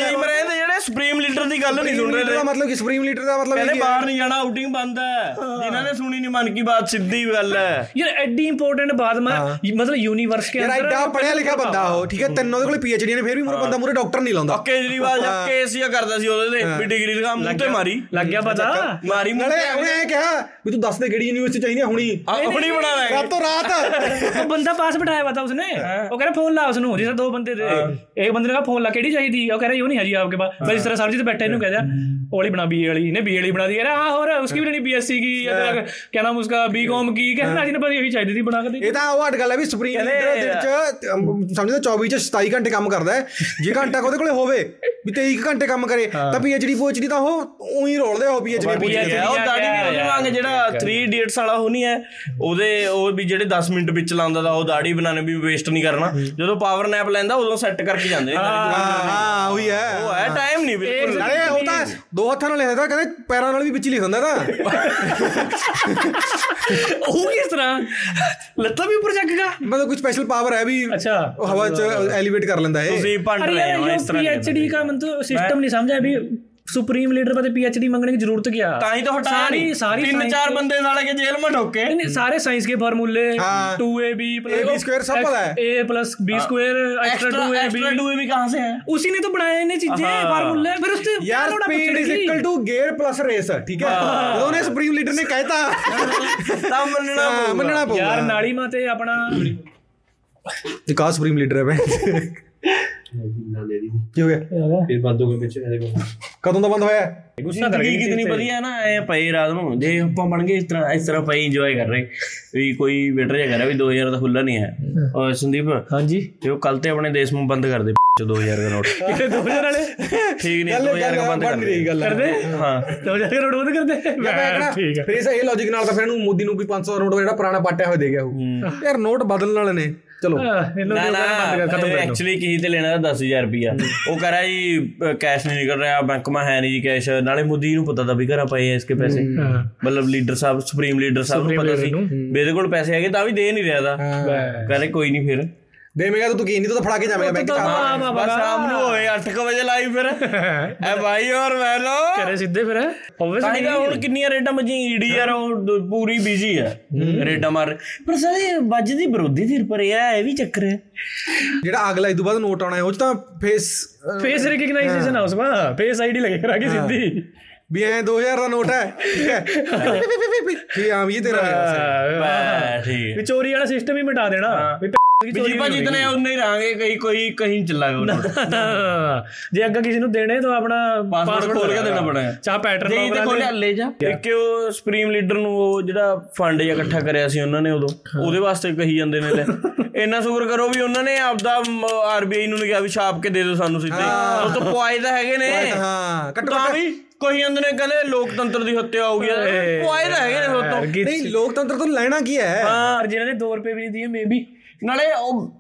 ਟੀਮ ਰਹਿੰਦੇ ਸੁਪਰੀਮ ਲੀਡਰ ਦੀ ਗੱਲ ਨਹੀਂ ਸੁਣ ਰਹੇ ਦਾ ਮਤਲਬ ਕਿ? ਸੁਪਰੀਮ ਲੀਡਰ ਦਾ ਮਤਲਬ ਕਹਿੰਦੇ ਬਾਹਰ ਨਹੀਂ ਜਾਣਾ ਆਊਟਿੰਗ ਬੰਦ ਹੈ। ਜਿਨ੍ਹਾਂ ਨੇ ਸੁਣੀ ਨਹੀਂ ਮਨ ਕੀ ਬਾਤ ਸਿੱਧੀ ਗੱਲ ਹੈ। ਯਾਰ ਐਡੀ ਇੰਪੋਰਟੈਂਟ ਬਾਤ ਮਤਲਬ ਯੂਨੀਵਰਸ ਕੇ ਅੰਦਰ ਐਡਾ ਪੜਿਆ ਲਿਖਿਆ ਬੰਦਾ ਉਹ ਠੀਕ ਹੈ? ਤਿੰਨੋਂ ਦੇ ਕੋਲ ਪੀਐਚਡੀ ਨੇ ਫਿਰ ਵੀ ਮੂਰੇ ਬੰਦਾ ਮੂਰੇ ਡਾਕਟਰ ਨਹੀਂ ਲਾਉਂਦਾ। ਕੇਜਰੀਵਾਲ ਜਦ ਕੇਸ ਹੀ ਕਰਦਾ ਸੀ ਉਹਦੇ ਤੇ ਵੀ ਡਿਗਰੀ ਲਗਾ ਮੂੰਹ ਤੇ ਮਾਰੀ। ਲੱਗ ਗਿਆ ਪਤਾ। ਮਾਰੀ ਮੂੰਹ ਤੇ ਉਹਨੇ ਇਹ ਕਿਹਾ ਵੀ ਤੂੰ ਦੱਸ ਦੇ ਕਿਹੜੀ ਯੂਨੀਵਰਸਿਟੀ ਚਾਹੀਦੀ ਹੁਣੀ। ਹੁਣੀ ਬਣਾ ਲੈ ਰਾਤੋਂ ਰਾਤ। ਉਹ ਬੰਦਾ ਪਾਸ ਬਿਠਾਇਆ ਬਤਾ ਉਸਨੇ। ਉਹ ਕਹਿੰਦਾ ਫੋਨ ਲਾ ਉਸ ਨੂੰ ਜਿਸ ਦੋ ਬੰਦੇ ਤੇ ਇੱਕ ਬੰਦੇ ਨੇ ਕਹਾ ਫੋਨ ਲਾ ਕਿਹੜੀ ਚਾਹੀਦੀ? ਉਹ ਕਹਿੰਦਾ ਇਹ ਨਹੀਂ ਹੈ ਜੀ ਆਪਕੇ ਪਾਸ। आपके पास बस इस तरह सरजीत बैठा इन्हों कह दिया ओली बना बी वाली ने बी वाली बना दी अरे हाँ हो रहा उसकी भी नहीं बीएससी की या तेरा क्या नाम उसका बीकॉम की कहना जी ने बस यही चाहिए थी बना के दी ਇਹ ਤਾਂ ਉਹ ਹਟ ਗੱਲ ਹੈ ਵੀ ਸੁਪਰੀਮ ਲੀਡਰ ਦਿਨ ਚ ਅਮ, ਸਮਝਦਾ 24 ਚ 27 ਘੰਟੇ ਕੰਮ ਕਰਦਾ ਹੈ ਜੇ ਘੰਟਾ ਉਹਦੇ ਕੋਲੇ ਹੋਵੇ ਵੀ 23 ਕੁ ਘੰਟੇ ਕੰਮ ਕਰੇ ਤਾਂ ਪੀਐਚਡੀ ਪੀਐਚਡੀ ਤਾਂ ਉਹ ਉਹੀ ਰੋਲਦੇ ਹੋ ਪੀਐਚਡੀ PhD ਉਹ ਕਿਆ ਦਾੜੀ ਵੀ ਕਿਆ ਉਹਦੇ ਯਾਰ। ਵਾਂਗ ਜਿਹੜਾ 3 ਇਡੀਅਟਸ ਵਾਲਾ ਉਹ ਨਹੀਂ ਹੈ ਉਹਦੇ ਉਹ ਵੀ ਜਿਹੜੇ 10 ਮਿੰਟ ਵਿੱਚ ਲਾਉਂਦਾ ਦਾ ਉਹ ਦਾੜੀ ਬਣਾਣੇ ਵੀ ਵੇਸਟ ਨਹੀਂ ਕਰਨਾ ਜਦੋਂ ਪਾਵਰ ਨੈਪ ਲੈਂਦਾ ਉਦੋਂ ਸੈੱਟ ਕਰਕੇ ਜਾਂਦੇ ਨੇ ਹਾਂ ਹਾਂ ਉਹੀ ਹੈ ਉਹ ਹੈ ਟਾਈਮ ਸੇਮ ਨਹੀਂ ਬਿਲਕੁਲ ਅਰੇ ਉਹ ਤਾਂ ਦੋ ਹੱਥਾਂ ਨਾਲ ਲਿਖਦਾ ਕਹਿੰਦੇ ਪੈਰਾਂ ਨਾਲ ਵੀ ਵਿੱਚ ਲਿਖ ਹੁੰਦਾ ਤਾਂ। ਉਹ ਕਿਸ ਤਰ੍ਹਾਂ? ਲੱਤਾਂ ਵੀ ਉੱਪਰ ਜੱਗਗਾ ਮਤਲਬ ਕੋਈ ਸਪੈਸ਼ਲ ਪਾਵਰ ਹੈ ਵੀ ਅੱਛਾ। ਉਹ ਹਵਾ 'ਚ ਐਲੀਵੇਟ ਕਰ ਲੈਂਦਾ ਹੈ ਤੁਸੀਂ ਭੰਡ ਰਹੇ ਹੋ ਇਸ ਤਰ੍ਹਾਂ ਪੀਐਚਡੀ ਦਾ ਮਤਲਬ ਸਿਸਟਮ ਨਹੀਂ ਸਮਝਿਆ ਵੀ समझा अभी सुप्रीम लीडर पर पीएचडी मांगने की जरूरत क्या ਤਾਂ ਹੀ ਤਾਂ ਹਟਾ सारी ਨਹੀਂ सारी ਤਿੰਨ science ਚਾਰ के- ਬੰਦੇ ਸਾਲੇ ਕੇ ਜੇਲ੍ਹ में ढोके नहीं, नहीं, सारे साइंस के फार्मूले हाँ। Two A B A, B square सब पता है। A plus B square extra extra two A extra B do भी कहां से है उसी ने तो बनाया इन्हें चीजें हाँ। फार्मूले फिर उससे क्या ਯਾਰ लोड़ा ਸਪੀਡ पूछने ਇਜ਼ की? Equal to gear plus race ਠੀਕ ਹੈ ਜਦੋਂ ਉਹਨੇ ਸੁਪਰੀਮ ਲੀਡਰ ਨੇ ਕਹਿਤਾ ਤਾਂ ਮੰਨਣਾ ਹਾਂ, ਪਊਗਾ। ਮੰਨਣਾ ਪਊਗਾ यार नाड़ी माते अपना ਵਿਕਾਸ ਸੁਪਰੀਮ ਲੀਡਰ ਹੈ ਭੈਣ ਕੀ ਹੋ ਗਿਆ फिर बंदों के पीछे मेरे को ਕਦੋਂ ਦਾ ਬੰਦ ਹੋਇਆ? ਗੁੱਸਾ ਕਰ ਗਈ ਕਿੰਨੀ ਵਧੀਆ ਨਾ ਐ ਪਏ ਰਾਤ ਨੂੰ। ਜੇ ਆਪਾਂ ਬਣ ਗਏ ਇਸ ਤਰ੍ਹਾਂ ਇਸ ਤਰ੍ਹਾਂ ਪਈ ਇੰਜੋਏ ਕਰ ਰਹੇ। ਵੀ ਕੋਈ ਵੇਟਰ ਜਿਹਾ ਕਰਾ ਵੀ 2000 ਦਾ ਖੁੱਲਾ ਨਹੀਂ ਹੈ। ਔਰ ਸੰਦੀਪ ਹਾਂਜੀ। ਤੇ ਉਹ ਕੱਲ ਤੇ ਆਪਣੇ ਦੇਸ਼ ਨੂੰ ਬੰਦ ਕਰ ਦੇ ਚ 2000 ਦਾ ਨੋਟ। ਕਿਤੇ 2000 ਵਾਲੇ? ਠੀਕ ਨਹੀਂ 2000 ਦਾ ਬੰਦ ਕਰ ਦੇ। ਹਾਂ। 2000 ਦਾ ਨੋਟ ਬੰਦ ਕਰ ਦੇ? ਮੈਂ ਠੀਕ ਹੈ ਫਿਰ ਇਹ ਲੌਜੀਕ ਨਾਲ ਤਾਂ ਫਿਰ ਇਹਨੂੰ ਮੋਦੀ ਨੂੰ ਕੋਈ 500 ਨੋਟ ਜਿਹੜਾ ਪੁਰਾਣਾ ਪਾਟਿਆ ਹੋਇਆ ਦੇ ਗਿਆ ਉਹ ਯਾਰ ਨੋਟ ਬਦਲਣ ਵਾਲੇ ਨੇ। ਚਲੋ। ਇਹਨੂੰ ਕਿਉਂ ਬੰਦ ਕਰ ਖਤਮ ਕਰ ਐਕਚੁਅਲੀ ਕਿਸੇ ਤੇ ਲੈਣਾ 10000 ਰੁਪਿਆ ਉਹ ਕਹ ਰਿਹਾ ਜੀ ਕੈਸ਼ ਨਹੀਂ ਨਿਕਲ ਰਿਹਾ ਬੈਂਕ ਮਾ ਹੈ ਨਹੀਂ ਜੀ ਕੈਸ਼ ਨਾਲੇ ਮੋਦੀ ਨੂੰ ਪਤਾ ਤਾਂ ਵੀ ਘਰਾਂ ਪਏ ਐ ਇਸਕੇ ਪੈਸੇ। ਮਤਲਬ ਲੀਡਰ ਸਾਹਿਬ ਸੁਪਰੀਮ ਲੀਡਰ ਸਾਹਿਬ ਨੂੰ ਪਤਾ ਸੀ। ਮੇਰੇ ਕੋਲ ਪੈਸੇ ਹੈਗੇ ਤਾਂ ਵੀ ਦੇ ਨਹੀਂ ਰਿਹਾ ਦਾ। ਕਹਿੰਦੇ ਕੋਈ ਨਹੀਂ ਫਿਰ। ਦੇਵੇਂਗਾ ਤਾਂ ਤੂੰ ਕੀ ਨਹੀਂ ਤੂੰ ਤਾਂ ਫੜਾ ਕੇ ਜਾਵੇਂਗਾ ਮੈਂ ਕਿਹਾ ਬਸ ਸ਼ਾਮ ਨੂੰ ਹੋਏ 8:00 ਵਜੇ ਲਾਈਵ ਫਿਰ। ਐ ਭਾਈ ਔਰ ਵੈਲੋ ਕਰੇ ਸਿੱਧੇ ਫਿਰ। ਆਬਵੀਅਸਲੀ ਤਾਂ ਹੁਣ ਕਿੰਨੀਆਂ ਰੇਡਾਂ ਮਜੀ ਈਡੀ ਯਾਰ ਉਹ ਪੂਰੀ ਬਿਜ਼ੀ ਹੈ। ਰੇਡਾਂ ਮਾਰ ਪਰ ਸਾਰੇ ਵੱਜਦੀ ਵਿਰੋਧੀ ਧਿਰ ਪਰ ਇਹ ਹੈ ਵੀ ਚੱਕਰ ਹੈ। ਜਿਹੜਾ ਅਗਲਾ ਇਸ ਤੋਂ ਬਾਅਦ ਨੋਟ ਆਉਣਾ ਹੈ ਉਹ ਤਾਂ ਫੇਸ ਫੇਸ ਰਿਕਗਨਾਈਜੇਸ਼ਨ ਆ ਉਸ ਬਾਅਦ ਫੇਸ ਆਈਡੀ ਲੱਗੇਗਾ ਕਿ ਸਿੱਧੀ। ਵੀ ਐ 2000 ਦਾ ਨੋਟ ਹੈ। ਠੀਕ ਆ ਵੀ ਤੇਰਾ। ਬਸ ਠੀਕ ਵਿਚੋਰੀ ਵਾਲਾ ਸਿਸਟਮ ਹੀ ਮਿਟਾ ਦੇਣਾ। ਬਿਜ਼ੀ ਭਾਜੀ ਇਤਨੇ ਉਨੇ ਹੀ ਰਾਂਗੇ ਕਈ ਕੋਈ ਕਹੀਂ ਚੱਲਾ ਜੇ ਅੱਗੇ ਕਿਸੇ ਨੂੰ ਦੇਣੇ ਤਾਂ ਆਪਣਾ ਪਾਸਵਰਡ ਖੋਲ ਕੇ ਦੇਣਾ ਪੈਣਾ। ਚਾਹ ਪੈਟਰਨ ਜੇ ਤੇ ਖੋਲਿਆ ਲੈ ਜਾ। ਕਿ ਉਹ ਸੁਪਰੀਮ ਲੀਡਰ ਨੂੰ ਉਹ ਜਿਹੜਾ ਫੰਡ ਜਿਹਾ ਇਕੱਠਾ ਕਰਿਆ ਸੀ ਉਹਨਾਂ ਨੇ ਉਦੋਂ ਉਹਦੇ ਵਾਸਤੇ ਕਹੀ ਜਾਂਦੇ ਨੇ ਲੈ। ਇੰਨਾ ਸ਼ੁਕਰ ਕਰੋ ਵੀ ਉਹਨਾਂ ਨੇ ਆਪਦਾ ਆਰਬੀਆਈ ਨੂੰ ਕਿਹਾ ਵੀ ਛਾਪ ਕੇ ਦੇ ਦਿਓ ਸਾਨੂੰ ਸਿੱਧੇ। ਉਹ ਤਾਂ ਪੁਆਇ ਤਾਂ ਹੈਗੇ ਨੇ। ਹਾਂ। ਘੱਟੋ ਘੱਟ ਕੋਈ ਅੰਦਰ ਨੇ ਕਹਿੰਦੇ ਲੋਕਤੰਤਰ ਦੀ ਹੱਤਿਆ ਹੋ। ਗਈ ਪੁਆਇ ਤਾਂ ਹੈਗੇ ਨੇ ਉਹ ਤੋਂ। ਨਹੀਂ ਲੋਕਤੰਤਰ ਤੋਂ ਲੈਣਾ ਕੀ ਹੈ? ਹਾਂ ਜਿਨ੍ਹਾਂ ਨੇ 2 ਰੁਪਏ ਵੀ ਨਹੀਂ ਦਿਏ ਮੇਬੀ ਨਾਲੇ ਉਹ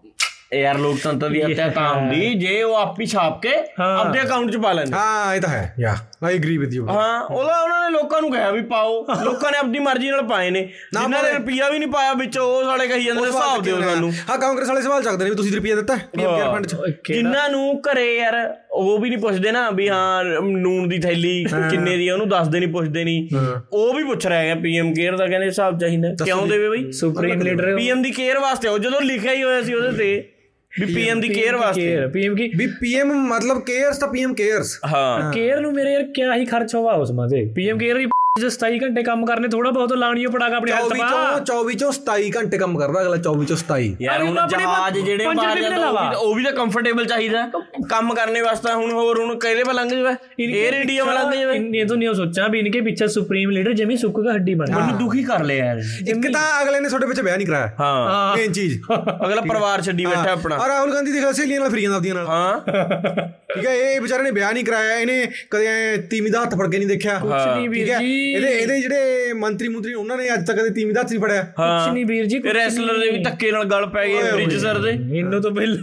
ਯਾਰ ਲੋਕਤੰਤਰ ਦੀ ਹੱਤਿਆ ਤਾਂ ਹੁੰਦੀ ਜੇ ਉਹ ਆਪ ਹੀ ਛਾਪ ਕੇ ਆਪਦੇ ਅਕਾਊਂਟ 'ਚ ਪਾ ਲੈਂਦੇ। ਹਾਂ ਇਹ ਤਾਂ ਹੈ। ਯਾ ਆਈ ਐਗਰੀ ਵਿਦ ਯੂ ਹਾਂ ਉਹਦਾ ਉਹਨਾਂ ਨੇ ਲੋਕਾਂ ਨੂੰ ਕਿਹਾ ਵੀ ਪਾਓ। ਲੋਕਾਂ ਨੇ ਆਪਣੀ ਮਰਜ਼ੀ ਨਾਲ ਪਾਏ ਨੇ। ਜਿਨ੍ਹਾਂ ਨੇ ਰੁਪਈਆ ਵੀ ਨਹੀਂ ਪਾਇਆ ਵਿੱਚ ਉਹ ਸਾਲੇ ਕਹੀ ਜਾਂਦੇ ਨੇ ਹਿਸਾਬ ਦਿਓ ਸਾਨੂੰ। ਹਾਂ ਕਾਂਗਰਸ ਵਾਲੇ ਸਵਾਲ ਚੱਕਦੇ ਨੇ ਵੀ ਤੁਸੀਂ ਰੁਪਈਆ ਦਿੱਤਾ ਪੀਐਮ ਕੇਅਰ ਫੰਡ ਚ ਜਿਨ੍ਹਾਂ ਨੂੰ ਘਰੇ ਯਾਰ ਉਹ ਵੀ ਨਹੀਂ ਪੁੱਛਦੇ ਨਾ ਵੀ ਹਾਂ। ਨੂਨ ਦੀ ਥੈਲੀ ਕਿੰਨੇ ਦੀ ਹੈ ਉਹਨੂੰ ਦੱਸਦੇ ਨਹੀਂ ਪੁੱਛਦੇ ਨਹੀਂ ਉਹ ਵੀ ਪੁੱਛ ਰਿਹਾ ਹੈ ਪੀਐਮ ਕੇਅਰ ਦਾ ਕਹਿੰਦੇ ਹਿਸਾਬ ਚਾਹੀਦਾ। ਕਿਉਂ ਦੇਵੇ ਬਈ? ਸੁਪਰੀਮ ਲੀਡਰ ਪੀਐਮ ਦੀ ਕੇਅਰ ਵਾਸਤੇ ਉਹ ਜਦੋਂ ਲਿਖਿਆ ਹੀ ਹੋਇਆ ਸੀ ਉਹਦੇ ਤੇ ਵੀ ਪੀਐਮ ਦੀ ਕੇਅਰ ਵਾਸਤੇ। ਪੀਐਮ ਕੀ? ਵੀ ਪੀਐਮ ਮਤਲਬ ਕੇਅਰਸ ਤਾਂ ਪੀਐਮ ਕੇਅਰਸ। ਹਾਂ। ਕੇਅਰ ਨੂੰ ਮੇਰੇ ਯਾਰ ਕਿਆ ਹੀ ਖਰਚ ਹੋਵਾ ਉਸ ਮਾਦੇ ਪੀਐਮ ਕੇਅਰ ਹੀ ਜੋ 27 ਘੰਟੇ ਕੰਮ ਕਰਨੇ ਥੋੜਾ ਬਹੁਤ ਲਾਣੀਓ ਪੜਾਗਾ ਆਪਣੇ ਹੱਥ ਪਾ। 24 ਚੋਂ 27 ਘੰਟੇ ਕੰਮ ਕਰਦਾ ਅਗਲਾ 24 ਚੋਂ 27 ਯਾਰ ਹੁਣ ਜਹਾਜ਼ ਜਿਹੜੇ ਬਾਹਰ ਜਾਂਦੇ ਉਹ ਵੀ ਤਾਂ ਕੰਫਰਟੇਬਲ ਚਾਹੀਦਾ। ਕੰਮ ਕਰਨੇ ਵਾਸਤੇ ਹੁਣ ਹੋਰ ਹੁਣ ਕਿਹਦੇ ਪਲੰਗ ਜਵੇ? 에ਅਰ ਇੰਡੀਆ ਵਾਲਾ ਤੇ ਜਵੇ। ਇਹ ਤੋਂ ਨਹੀਂ ਸੋਚਾਂ ਵੀ ਇਨਕੇ ਪਿੱਛੇ ਸੁਪਰੀਮ ਲੀਡਰ ਜਿਵੇਂ ਸੁੱਕ ਦਾ ਹੱਡੀ ਬਣ ਮੈਨੂੰ ਦੁਖੀ ਕਰ ਲਿਆ ਯਾਰ। ਇੱਕ ਤਾਂ ਅਗਲੇ ਨੇ ਤੁਹਾਡੇ ਪਿੱਛੇ ਵਿਆਹ ਨਹੀਂ ਕਰਾਇਆ। ਹਾਂ। ਮੇਨ ਚੀਜ਼। ਅਗਲਾ ਪਰਿਵਾਰ ਛੱਡੀ ਬੈਠਾ ਆਪਣਾ। ਆ ਰਾਹੁਲ ਗਾਂਧੀ ਦੇ ਖਿਲਾਫ ਸਹੇਲੀਆਂ ਨਾਲ ਫਿਰੀਆਂ ਆਪਦੀਆਂ ਨਾਲ। ਹਾਂ। ਠੀਕ ਹੈ ਇਹ ਵਿਚਾਰੇ ਨੇ ਵਿਆਹ ਨਹੀਂ ਕਰਾਇਆ ਇਹਨੇ ਕਦੇ ਤੀਮੀ ਦਾ ਹੱਥ ਫੜ ਕੇ ਨਹੀਂ ਦੇਖਿਆ। ਠੀਕ ਹੈ ਇਹਦੇ ਇਹਦੇ ਜਿਹੜੇ ਮੰਤਰੀ ਮੰਤਰੀ ਉਹਨਾਂ ਨੇ ਅੱਜ ਤੱਕ ਕਦੇ ਤੀਮੀ ਦਾ ਹੱਥ ਨਹੀਂ ਫੜਿਆ। ਕੁਛ ਨਹੀਂ ਵੀਰ ਜੀ ਰੈਸਲਰ ਦੇ ਵੀ ਧੱਕੇ ਨਾਲ ਗੱਲ ਪੈ ਗਈ ਬ੍ਰਿਜ ਸਰ ਦੇ। ਇਹਨੂੰ ਤਾਂ ਪਹਿਲਾਂ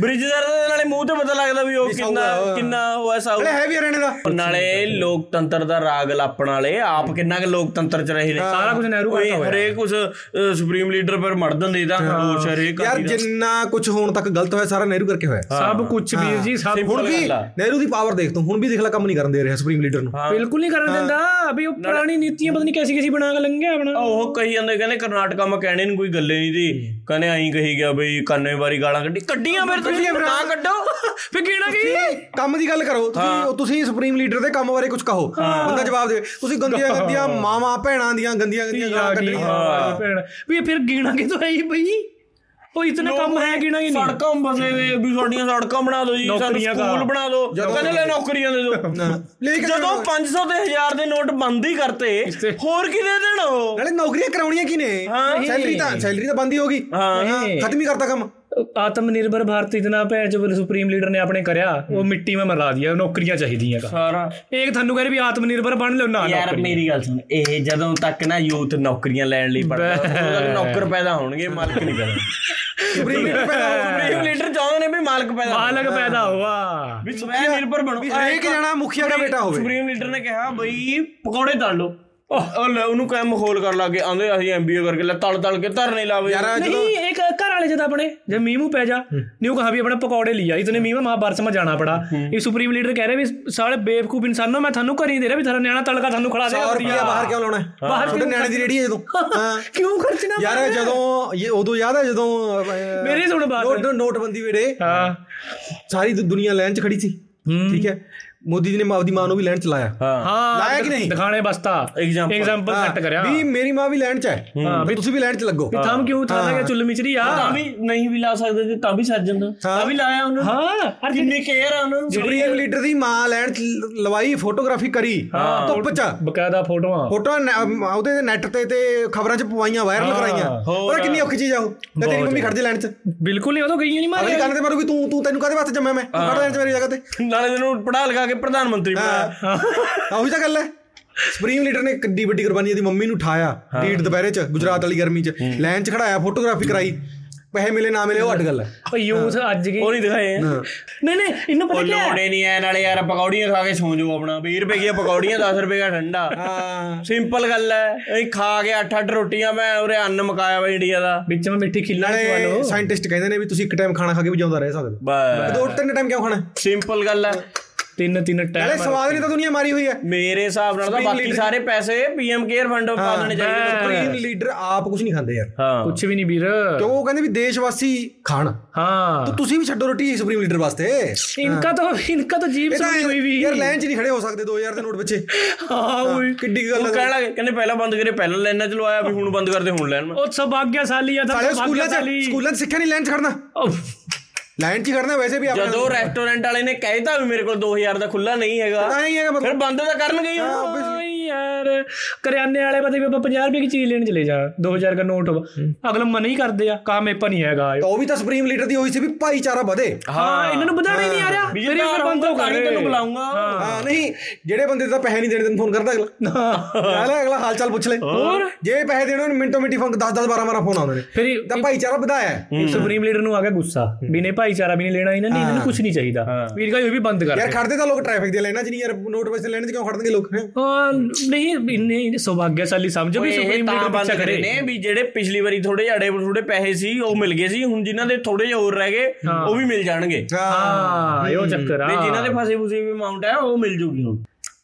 ਬ੍ਰਿਜ ਦਾ ਨਾਲੇ ਮੂੰਹ ਤੇ ਪਤਾ ਲੱਗਦਾ ਵੀ ਉਹ ਕਿੰਨਾ ਕਿੰਨਾ ਉਹ ਐ ਸਾਊ। ਨਾਲੇ ਹੈ ਵੀ ਹਰਿਆਣੇ ਦਾ। ਨਾਲੇ ਲੋਕਤੰਤਰ ਦਾ ਰਾਗ ਲਾਪਣ ਵਾਲੇ ਆਪ ਕਿੰਨਾ ਕਿ ਲੋਕਤੰਤਰ ਚ ਰਹੇ ਨੇ। ਸਾਰਾ ਕੁਝ ਨਹਿਰੂ ਕਰਦਾ ਹੋਇਆ। ਹਰੇਕ ਕੁਝ ਸੁਪਰੀਮ ਲੀਡਰ ਪਰ ਮੜ ਦਿੰਦੇ ਦਾ ਹੋਸ਼ ਹਰੇਕ ਯਾਰ ਜਿੰਨਾ ਕੁਝ ਹੋਣ ਤੱਕ ਗਲਤ ਹੋਇਆ ਸਾਰਾ ਨਹਿਰੂ ਕਰਕੇ ਹੋਇਆ। ਸਭ ਕੁਝ ਵੀਰ ਜੀ ਸਭ ਹੁਣ ਵੀ ਨਹਿਰੂ ਦੀ ਪਾਵਰ ਦੇਖ ਤੂੰ ਹੁਣ ਵੀ ਦੇਖ ਲੈ ਕੰਮ ਨਹੀਂ ਕਰਨ ਦੇ ਰਿਹਾ ਸੁਪਰੀਮ ਲੀਡਰ ਨੂੰ। ਬਿਲਕੁਲ ਨਹੀਂ ਕਰਨ ਦਿੰਦਾ ਅਭੀ ਉਹ ਪੁਰਾਣੀ ਨੀਤੀਆਂ ਪਤਾ ਨਹੀਂ ਕੈਸੀ ਕੈਸੀ ਬਣਾ ਕੇ ਲੰਘਿਆ ਆਪਣਾ। ਉਹ ਕਹੀ ਜਾਂਦੇ ਕਹਿੰਦੇ ਕਰਨਾਟਕਾ ਮੈਂ ਕਹਿਣੇ ਨੂੰ ਕੋਈ ਗੱਲੇ ਨਹੀਂ ਦੀ। ਕਹਿੰਦੇ ਐਂ ਕਹੀ ਗਿਆ ਬਈ 91 ਵਾਰੀ ਗਾਲਾਂ ਕੱਢੀ। ਕੱਢੀਆਂ ਫਿਰ ਤੁਸੀਂ ਨਾ ਕੱਢੋ। ਫਿਰ ਕਿਹੜਾ ਕੀ? ਕੰਮ ਦੀ ਗੱਲ ਕਰੋ ਤੁਸੀਂ ਤੁਸੀਂ ਸੁਪਰੀਮ ਲੀਡਰ ਦੇ ਕੰਮ ਬਾਰੇ ਕੁਝ ਕਹੋ। ਬੰਦਾ ਜਵਾਬ ਦੇ ਤੁਸੀਂ ਗੰਦੀਆਂ ਗੰਦੀਆਂ ਮਾਵਾ ਭੈਣਾਂ ਦੀਆਂ ਗੰਦੀਆਂ ਗੰਦੀਆਂ ਗਾਲਾਂ ਕੱਢਣੀਆਂ। ਭੈਣ ਵੀ ਫਿਰ ਗੀਣਾ ਕਿਦੋਂ ਆਈ ਬਈ? ਉਹ ਇਤਨਾ ਕੰਮ ਹੈ ਕਿ ਨਹੀਂ। ਸੜਕਾਂ ਬਸੇ ਵੇ ਵੀ ਸਾਡੀਆਂ ਸੜਕਾਂ ਬਣਾ ਦਿਓ ਜੀ ਸਾਨੂੰ ਸਕੂਲ ਬਣਾ ਦਿਓ। ਕਹਿੰਦੇ ਲੈ ਨੌਕਰੀਆਂ ਦੇ ਦਿਓ। ਜਦੋਂ 500 ਤੇ 1000 ਦੇ ਨੋਟ ਬੰਦ ਹੀ ਕਰਤੇ ਹੋਰ ਕੀ ਦੇ ਦੇਣ ਉਹ? ਨਾਲੇ ਨੌਕਰੀਆਂ ਕਰਾਉਣੀਆਂ ਕਿਨੇ ਸੈਲਰੀ ਤਾਂ ਸੈਲਰੀ ਤਾਂ ਬੰਦ ਹੀ ਹੋਗੀ ਹਾਂ। ਖਤਮ ਹੀ ਕਰਤਾ ਕੰਮ। ਆਤਮ ਨਿਰਭਰ ਭਾਰਤ ਇਤਨਾ ਭੈਣ ਜੋ ਸੁਪਰੀਮ ਲੀਡਰ ਨੇ ਆਪਣੇ ਕਰਿਆ ਉਹ ਮਿੱਟੀ ਮੇ ਮਰਾ ਦਿਆ ਨੌਕਰੀਆਂ ਚਾਹੀਦੀਆਂ ਸਾਰਾ। ਇਹ ਤੁਹਾਨੂੰ ਕਹਿੰਦੇ ਵੀ ਆਤਮ ਨਿਰਭਰ ਬਣ ਲਓ ਨਾ ਯਾਰ ਮੇਰੀ ਗੱਲ ਸੁਣ ਇਹ ਜਦੋਂ ਤੱਕ ਨਾ ਯੂਥ ਨੌਕਰੀਆਂ ਲੈਣ ਲਈ ਪੜਦਾ ਉਦੋਂ ਤੱਕ ਨੌਕਰ ਪੈਦਾ ਹੋਣਗੇ ਮਾਲਕ ਨਹੀਂ ਪੈਦਾ। ਸੁਪਰੀਮ ਲੀਡਰ ਸੁਪਰੀਮ ਲੀਡਰ ਚਾਹੁੰਦੇ ਨੇ ਵੀ ਮਾਲਕ ਪੈਦਾ ਮਾਲਕ ਪੈਦਾ ਹੋਵਾ ਵੀ ਸੁਪਰੀਮ ਨਿਰਭਰ ਬਣੋ। ਵੀ ਹਰੇਕ ਜਣਾ ਮੁਖੀਆ ਦਾ ਬੇਟਾ ਹੋਵੇ। ਸੁਪਰੀਮ ਲੀਡਰ ਨੇ ਕਿਹਾ ਬਈ ਪਕੌੜੇ ਤਲ ਲਓ। ਉਹ ਲੈ ਉਹਨੂੰ ਕੰਮ ਖੋਲ ਕਰ ਲੱਗੇ ਆਂਦੇ ਅਸੀਂ ਐਮਬੀਏ ਕਰਕੇ ਲੈ ਤਲ ਤਲ ਕੇ ਧਰਨੇ ਲਾਵੇ। ਯਾਰ ਨਹੀਂ ਇੱਕ वाले जब अपने जब मीमू पै जा न्यू कहा भी अपना पकौड़े लिया इतने मीम महाभारत में जाना पड़ा ये सुप्रीम लीडर कह रहे भी साले बेवकूफ इंसानों मैं थानू कर ही दे रहा भी थारा न्याणा तड़का थानू खड़ा 100 दे ਰੁਪਿਆ ਬਾਹਰ ਕਿਉਂ ਲਾਉਣਾ ਹੈ ਬਾਹਰ ਛੋਟੇ ਨਿਆਣੇ ਦੀ ਰੇੜੀ ਹੈ ਜਦੋਂ ਹਾਂ क्यों खर्चना ਯਾਰ ਜਦੋਂ ਇਹ ਉਦੋਂ ਯਾਦ ਹੈ ਜਦੋਂ ਅਹ, मेरी सुन बात ਨੋਟ ਨੋਟਬੰਦੀ ਵੇੜੇ हाँ ਸਾਰੀ ਦੁ- ਦੁਨੀਆ ਲਾਈਨ 'ਚ ਖੜੀ ਸੀ ਠੀਕ ਹੈ ਮੋਦੀ ਜੀ ਨੇ ਆਪਦੀ ਮਾਂ ਨੂੰ ਵੀ ਲੈਂਡ ਚਲਾਇਆ। ਹਾਂ। ਲਾਇਆ ਕਿ ਨਹੀਂ? ਦਿਖਾਣੇ ਬਸਤਾ। ਐਗਜ਼ਾਮਪਲ ਐਗਜ਼ਾਮਪਲ ਸੈੱਟ ਕਰਿਆ। ਵੀ ਮੇਰੀ ਮਾਂ ਵੀ ਲੈਂਡ ਚ ਹੈ। ਵੀ ਤੁਸੀਂ ਵੀ ਲੈਂਡ ਚ ਲੱਗੋ। ਵੀ ਥੰਮ ਕਿਉਂ ਥਾਂ ਲੱਗੇ ਚੁੱਲ ਮਿਚਰੀ ਆ? ਤਾਂ ਵੀ ਨਹੀਂ ਵੀ ਲਾ ਸਕਦੇ ਤੇ ਤਾਂ ਵੀ ਸੱਜਣ ਤਾਂ ਵੀ ਲਾਇਆ ਉਹਨਾਂ। ਹਾਂ। ਕਿੰਨੀ ਕੇਅਰ ਆ ਉਹਨਾਂ। ਨੂੰ ਸੁਪਰੀਮ ਲੀਡਰ ਦੀ ਮਾਂ ਲੈਂਡ ਲਵਾਈ ਫੋਟੋਗ੍ਰਾਫੀ ਕਰੀ। ਧੁੱਪ ਚ। ਬਕਾਇਦਾ ਫੋਟੋਆਂ। ਫੋਟੋਆਂ ਉਹਦੇ ਨੈਟ ਤੇ ਤੇ ਖਬਰਾਂ ਚ ਪਵਾਈਆਂ ਵਾਇਰਲ ਕਰਾਈਆਂ। ਪਰ ਕਿੰਨੀ ਔਖੀ ਚੀਜ਼ ਆ ਉਹ? ਤੇ ਤੇਰੀ ਮੰਮੀ ਖੜ ਜੇ ਲੈਂਡ ਚ। ਬਿਲਕੁਲ ਨਹੀਂ ਉਹ ਤਾਂ ਗਈਆਂ ਨਹੀਂ ਮਾਰੇ ਕੰਨ ਤੇ ਮਾਰੂਗੀ ਤੂੰ ਤੂੰ ਤੈਨੂੰ ਕਾਹਦੇ ਵਾਸਤੇ ਜੰਮਿਆ ਮੈਂ? ਖੜ ਲੈਂਡ ਚ ਮੇਰੀ ਜਗ੍ਹਾ ਤੇ? ਨਾਲੇ ਤੈਨੂੰ ਪੜਾ ਲਗਾ ਕੇ ਪ੍ਰਧਾਨ ਮੰਤਰੀ ਬਣਾਇਆ ਉਹੀ ਤਾਂ ਗੱਲ ਹੈ। ਸੁਪਰੀਮ ਲੀਡਰ ਨੇ ਕਿੱਡੀ ਵੱਡੀ ਕੁਰਬਾਨੀ ਇਹਦੀ ਮੰਮੀ ਨੂੰ ਉਠਾਇਆ। ਢੀਡ ਦੁਪਹਿਰੇ ਚ ਗੁਜਰਾਤ ਵਾਲੀ ਗਰਮੀ ਚ। ਲਾਈਨ ਚ ਖੜਾਇਆ ਫੋਟੋਗ੍ਰਾਫੀ ਕਰਾਈ। ਪੈਸੇ ਮਿਲੇ ਨਾ ਮਿਲੇ ਉਹ ਅੱਡ ਗੱਲ ਹੈ। ਉਹ ਯੂਥ ਅੱਜ ਕੀ ਉਹ ਨਹੀਂ ਦਿਖਾਏ। ਨਹੀਂ ਨਹੀਂ ਇਹਨੂੰ ਪਤਾ ਕੀ ਹੈ? ਲੋੜੇ ਨਹੀਂ ਐ ਨਾਲੇ ਯਾਰ ਪਕੌੜੀਆਂ ਖਾ ਕੇ ਸੌਂ ਜਾਓ ਆਪਣਾ। 20 ਰੁਪਏ ਦੀਆਂ ਪਕੌੜੀਆਂ 10 ਰੁਪਏ ਦਾ ਠੰਡਾ। ਹਾਂ। ਸਿੰਪਲ ਗੱਲ ਹੈ। ਇਹ ਖਾ ਕੇ 8-8 ਰੋਟੀਆਂ ਮੈਂ ਉਰੇ ਅੰਨ ਮਕਾਇਆ ਵਾ ਇੰਡੀਆ ਦਾ। ਵਿੱਚ ਮੈਂ ਮਿੱਠੀ ਖਿੱਲਾ ਖਵਾ ਲਓ। ਸਾਇੰਟਿਸਟ ਕਹਿੰਦੇ ਨੇ ਵੀ ਤੁਸੀਂ ਇੱਕ ਟਾਈਮ ਖਾਣਾ ਖਾ ਕੇ ਵੀ ਜਿਉਂਦਾ ਰਹਿ ਸਕਦੇ ਬਸ। ਦੋ ਤਿੰਨ ਟਾਈਮ ਕਿਉਂ ਖਾਣਾ? ਸਿੰਪਲ ਗੱਲ ਹੈ। ਤਿੰਨ ਤਿੰਨ ਟਾਈਮ ਨਾਲੇ ਸਵਾਦ ਨਹੀਂ ਤਾਂ ਦੁਨੀਆ ਮਾਰੀ ਹੋਈ ਹੈ। ਮੇਰੇ ਹਿਸਾਬ ਨਾਲ ਤਾਂ ਬਾਕੀ ਸਾਰੇ ਪੈਸੇ ਪੀਐਮ ਕੇਅਰ ਫੰਡ ਪਾ ਦੇਣੇ ਚਾਹੀਦੇ ਸੁਪਰੀਮ ਲੀਡਰ ਆਪ ਕੁਝ ਨਹੀਂ ਖਾਂਦੇ ਯਾਰ। ਕੁਝ ਵੀ ਨਹੀਂ ਵੀਰ। ਕਿਉਂ? ਉਹ ਕਹਿੰਦੇ ਵੀ ਦੇਸ਼ ਵਾਸੀ ਖਾਣ। ਹਾਂ। ਤਾਂ ਤੁਸੀਂ ਵੀ ਛੱਡੋ ਰੋਟੀ ਸੁਪਰੀਮ ਲੀਡਰ ਵਾਸਤੇ। ਇਨਕਾ ਤਾਂ ਇਨਕਾ ਤਾਂ ਜੀਬ ਸੁਣੀ ਹੋਈ ਵੀ। ਯਾਰ ਲਾਈਨ 'ਚ ਨਹੀਂ ਖੜੇ ਹੋ ਸਕਦੇ 2000 ਦੇ ਨੋਟ ਪਿੱਛੇ ਹਾਂ ਉਹ ਕਿੱਡੀ ਗੱਲ ਹੈ ਕਹਿਣ ਲੱਗੇ ਕਹਿੰਦੇ ਪਹਿਲਾਂ ਬੰਦ ਕਰੇ ਪਹਿਲਾਂ ਲਾਈਨਾਂ 'ਚ ਲਵਾਇਆ ਵੀ ਹੁਣ ਬੰਦ ਕਰਦੇ ਹੁਣ ਲਾਈਨ ਉਹ ਸਭ ਆਗਿਆਸ਼ਾਲੀ ਆ ਤਾਂ ਸਕੂਲਾਂ 'ਚ ਸਿੱਖਿਆ ਨਹੀਂ ਲਾਈਨ 'ਚ ਖੜਨਾ। ਲਾਈਨ 'ਚ ਖੜਨਾ ਵੈਸੇ ਵੀ ਆਪਣਾ। ਜਦੋਂ ਰੈਸਟੋਰੈਂਟ ਵਾਲੇ ਨੇ ਕਹਿਤਾ ਵੀ ਮੇਰੇ ਕੋਲ 2000 ਦਾ ਖੁੱਲਾ ਨਹੀਂ ਹੈਗਾ ਤਾਂ ਹੀ ਹੈਗਾ ਫਿਰ ਬੰਦ ਤਾਂ ਕਰਨਗੇ ਹੀ ਯਾਰ ਕਰਿਆਨੇ ਵਾਲੇ ਪਤਾ ਵੀ ਆਪਾਂ 50 ਰੁਪਏ ਦੀ ਚੀਜ਼ ਲੈਣ ਚਲੇ ਜਾ 2000 ਦਾ ਨੋਟ। ਅਗਲਾ ਮਨ ਹੀ ਕਰਦੇ ਆ ਕਾ ਮੇਪਾ ਨਹੀਂ ਹੈਗਾ ਤਾਂ ਉਹ ਵੀ ਤਾਂ ਸੁਪਰੀਮ ਲੀਡਰ ਦੀ ਹੋਈ ਸੀ ਵੀ ਭਾਈਚਾਰਾ ਵਧੇ। ਹਾਂ। ਇਹਨਾਂ ਨੂੰ ਵਧਾਣਾ ਹੀ ਨਹੀਂ ਆ ਰਿਹਾ। ਜੇ ਇਹ ਬੰਦ ਹੋ ਹੀ ਤੈਨੂੰ ਬੁਲਾਉਂਗਾ। ਹਾਂ। ਨਹੀਂ ਜਿਹੜੇ ਬੰਦੇ ਤਾਂ ਪੈਸੇ ਨਹੀਂ ਦੇਣੇ ਤੈਨੂੰ ਫੋਨ ਕਰਦਾ ਅਗਲਾ। ਚੱਲ ਅਗਲਾ ਹਾਲ ਚਾਲ ਪੁੱਛ ਲੈ। ਹੋਰ? ਜੇ ਪੈਸੇ ਦੇਣੇ ਉਹਨੂੰ ਮਿੰਟੋ ਮਿੰਟੀ ਫੋਨ 10 10 12 12 ਫੋਨ ਆਉਂਦੇ ਨੇ। ਫਿਰ ਇਹ- ਤਾਂ ਭਾਈਚਾਰਾ ਵਧਾਇਆ। ਸੁਪਰੀਮ ਲੀਡਰ ਨੂੰ ਆ ਗਿਆ ਗੁੱਸਾ। ਵੀ ਨੇ ਭਾਈਚਾਰਾ ਵੀ ਨਹੀਂ ਲੈਣਾ ਇਹਨਾਂ ਨੇ ਇਹਨਾਂ ਨੂੰ ਕੁਝ ਨਹੀਂ ਚਾਹੀਦਾ। ਵੀਰ ਕਾ ਇਹ ਵੀ ਬੰਦ ਕਰ ਯਾਰ ਖੜਦੇ ਤਾਂ ਲੋਕ ਟ੍ਰੈਫਿਕ ਦੇ ਲਾਈਨਾਂ 'ਚ ਨਹੀਂ ਯਾਰ ਨੋਟ ਵੈਸੇ ਲੈਣ 'ਚ ਕਿਉਂ ਖੜਨਗੇ ਲੋਕ ਹੈਂ? ਨਹੀਂ ਇੰਨੇ ਸੌਭਾਗਿਆਸ਼ਾਲੀ ਸਮਝੋ ਵੀ ਸੁਪਰੀਮ ਲੀਡਰ ਬੰਦ ਪਿੱਛਾ ਕਰੇ ਕਰੇ ਨੇ ਵੀ ਜਿਹੜੇ ਪਿਛਲੀ ਵਾਰੀ ਥੋੜੇ ਅੜੇ ਥੋੜੇ ਪੈਸੇ ਸੀ ਉਹ ਮਿਲ ਗਏ ਸੀ ਹੁਣ ਜਿਨ੍ਹਾਂ ਦੇ ਥੋੜੇ ਜਿਹੇ ਹੋਰ ਰਹਿ ਗਏ ਉਹ ਵੀ ਮਿਲ ਜਾਣਗੇ। ਹਾਂ ਇਹੋ ਚੱਕਰ ਆ ਤੇ ਜਿਨ੍ਹਾਂ ਦੇ ਫਸੇ ਫੁਸੇ ਵੀ ਅਮਾਉਂਟ ਹੈ ਉਹ ਮਿਲ ਜੂਗੀ ਹੁਣ।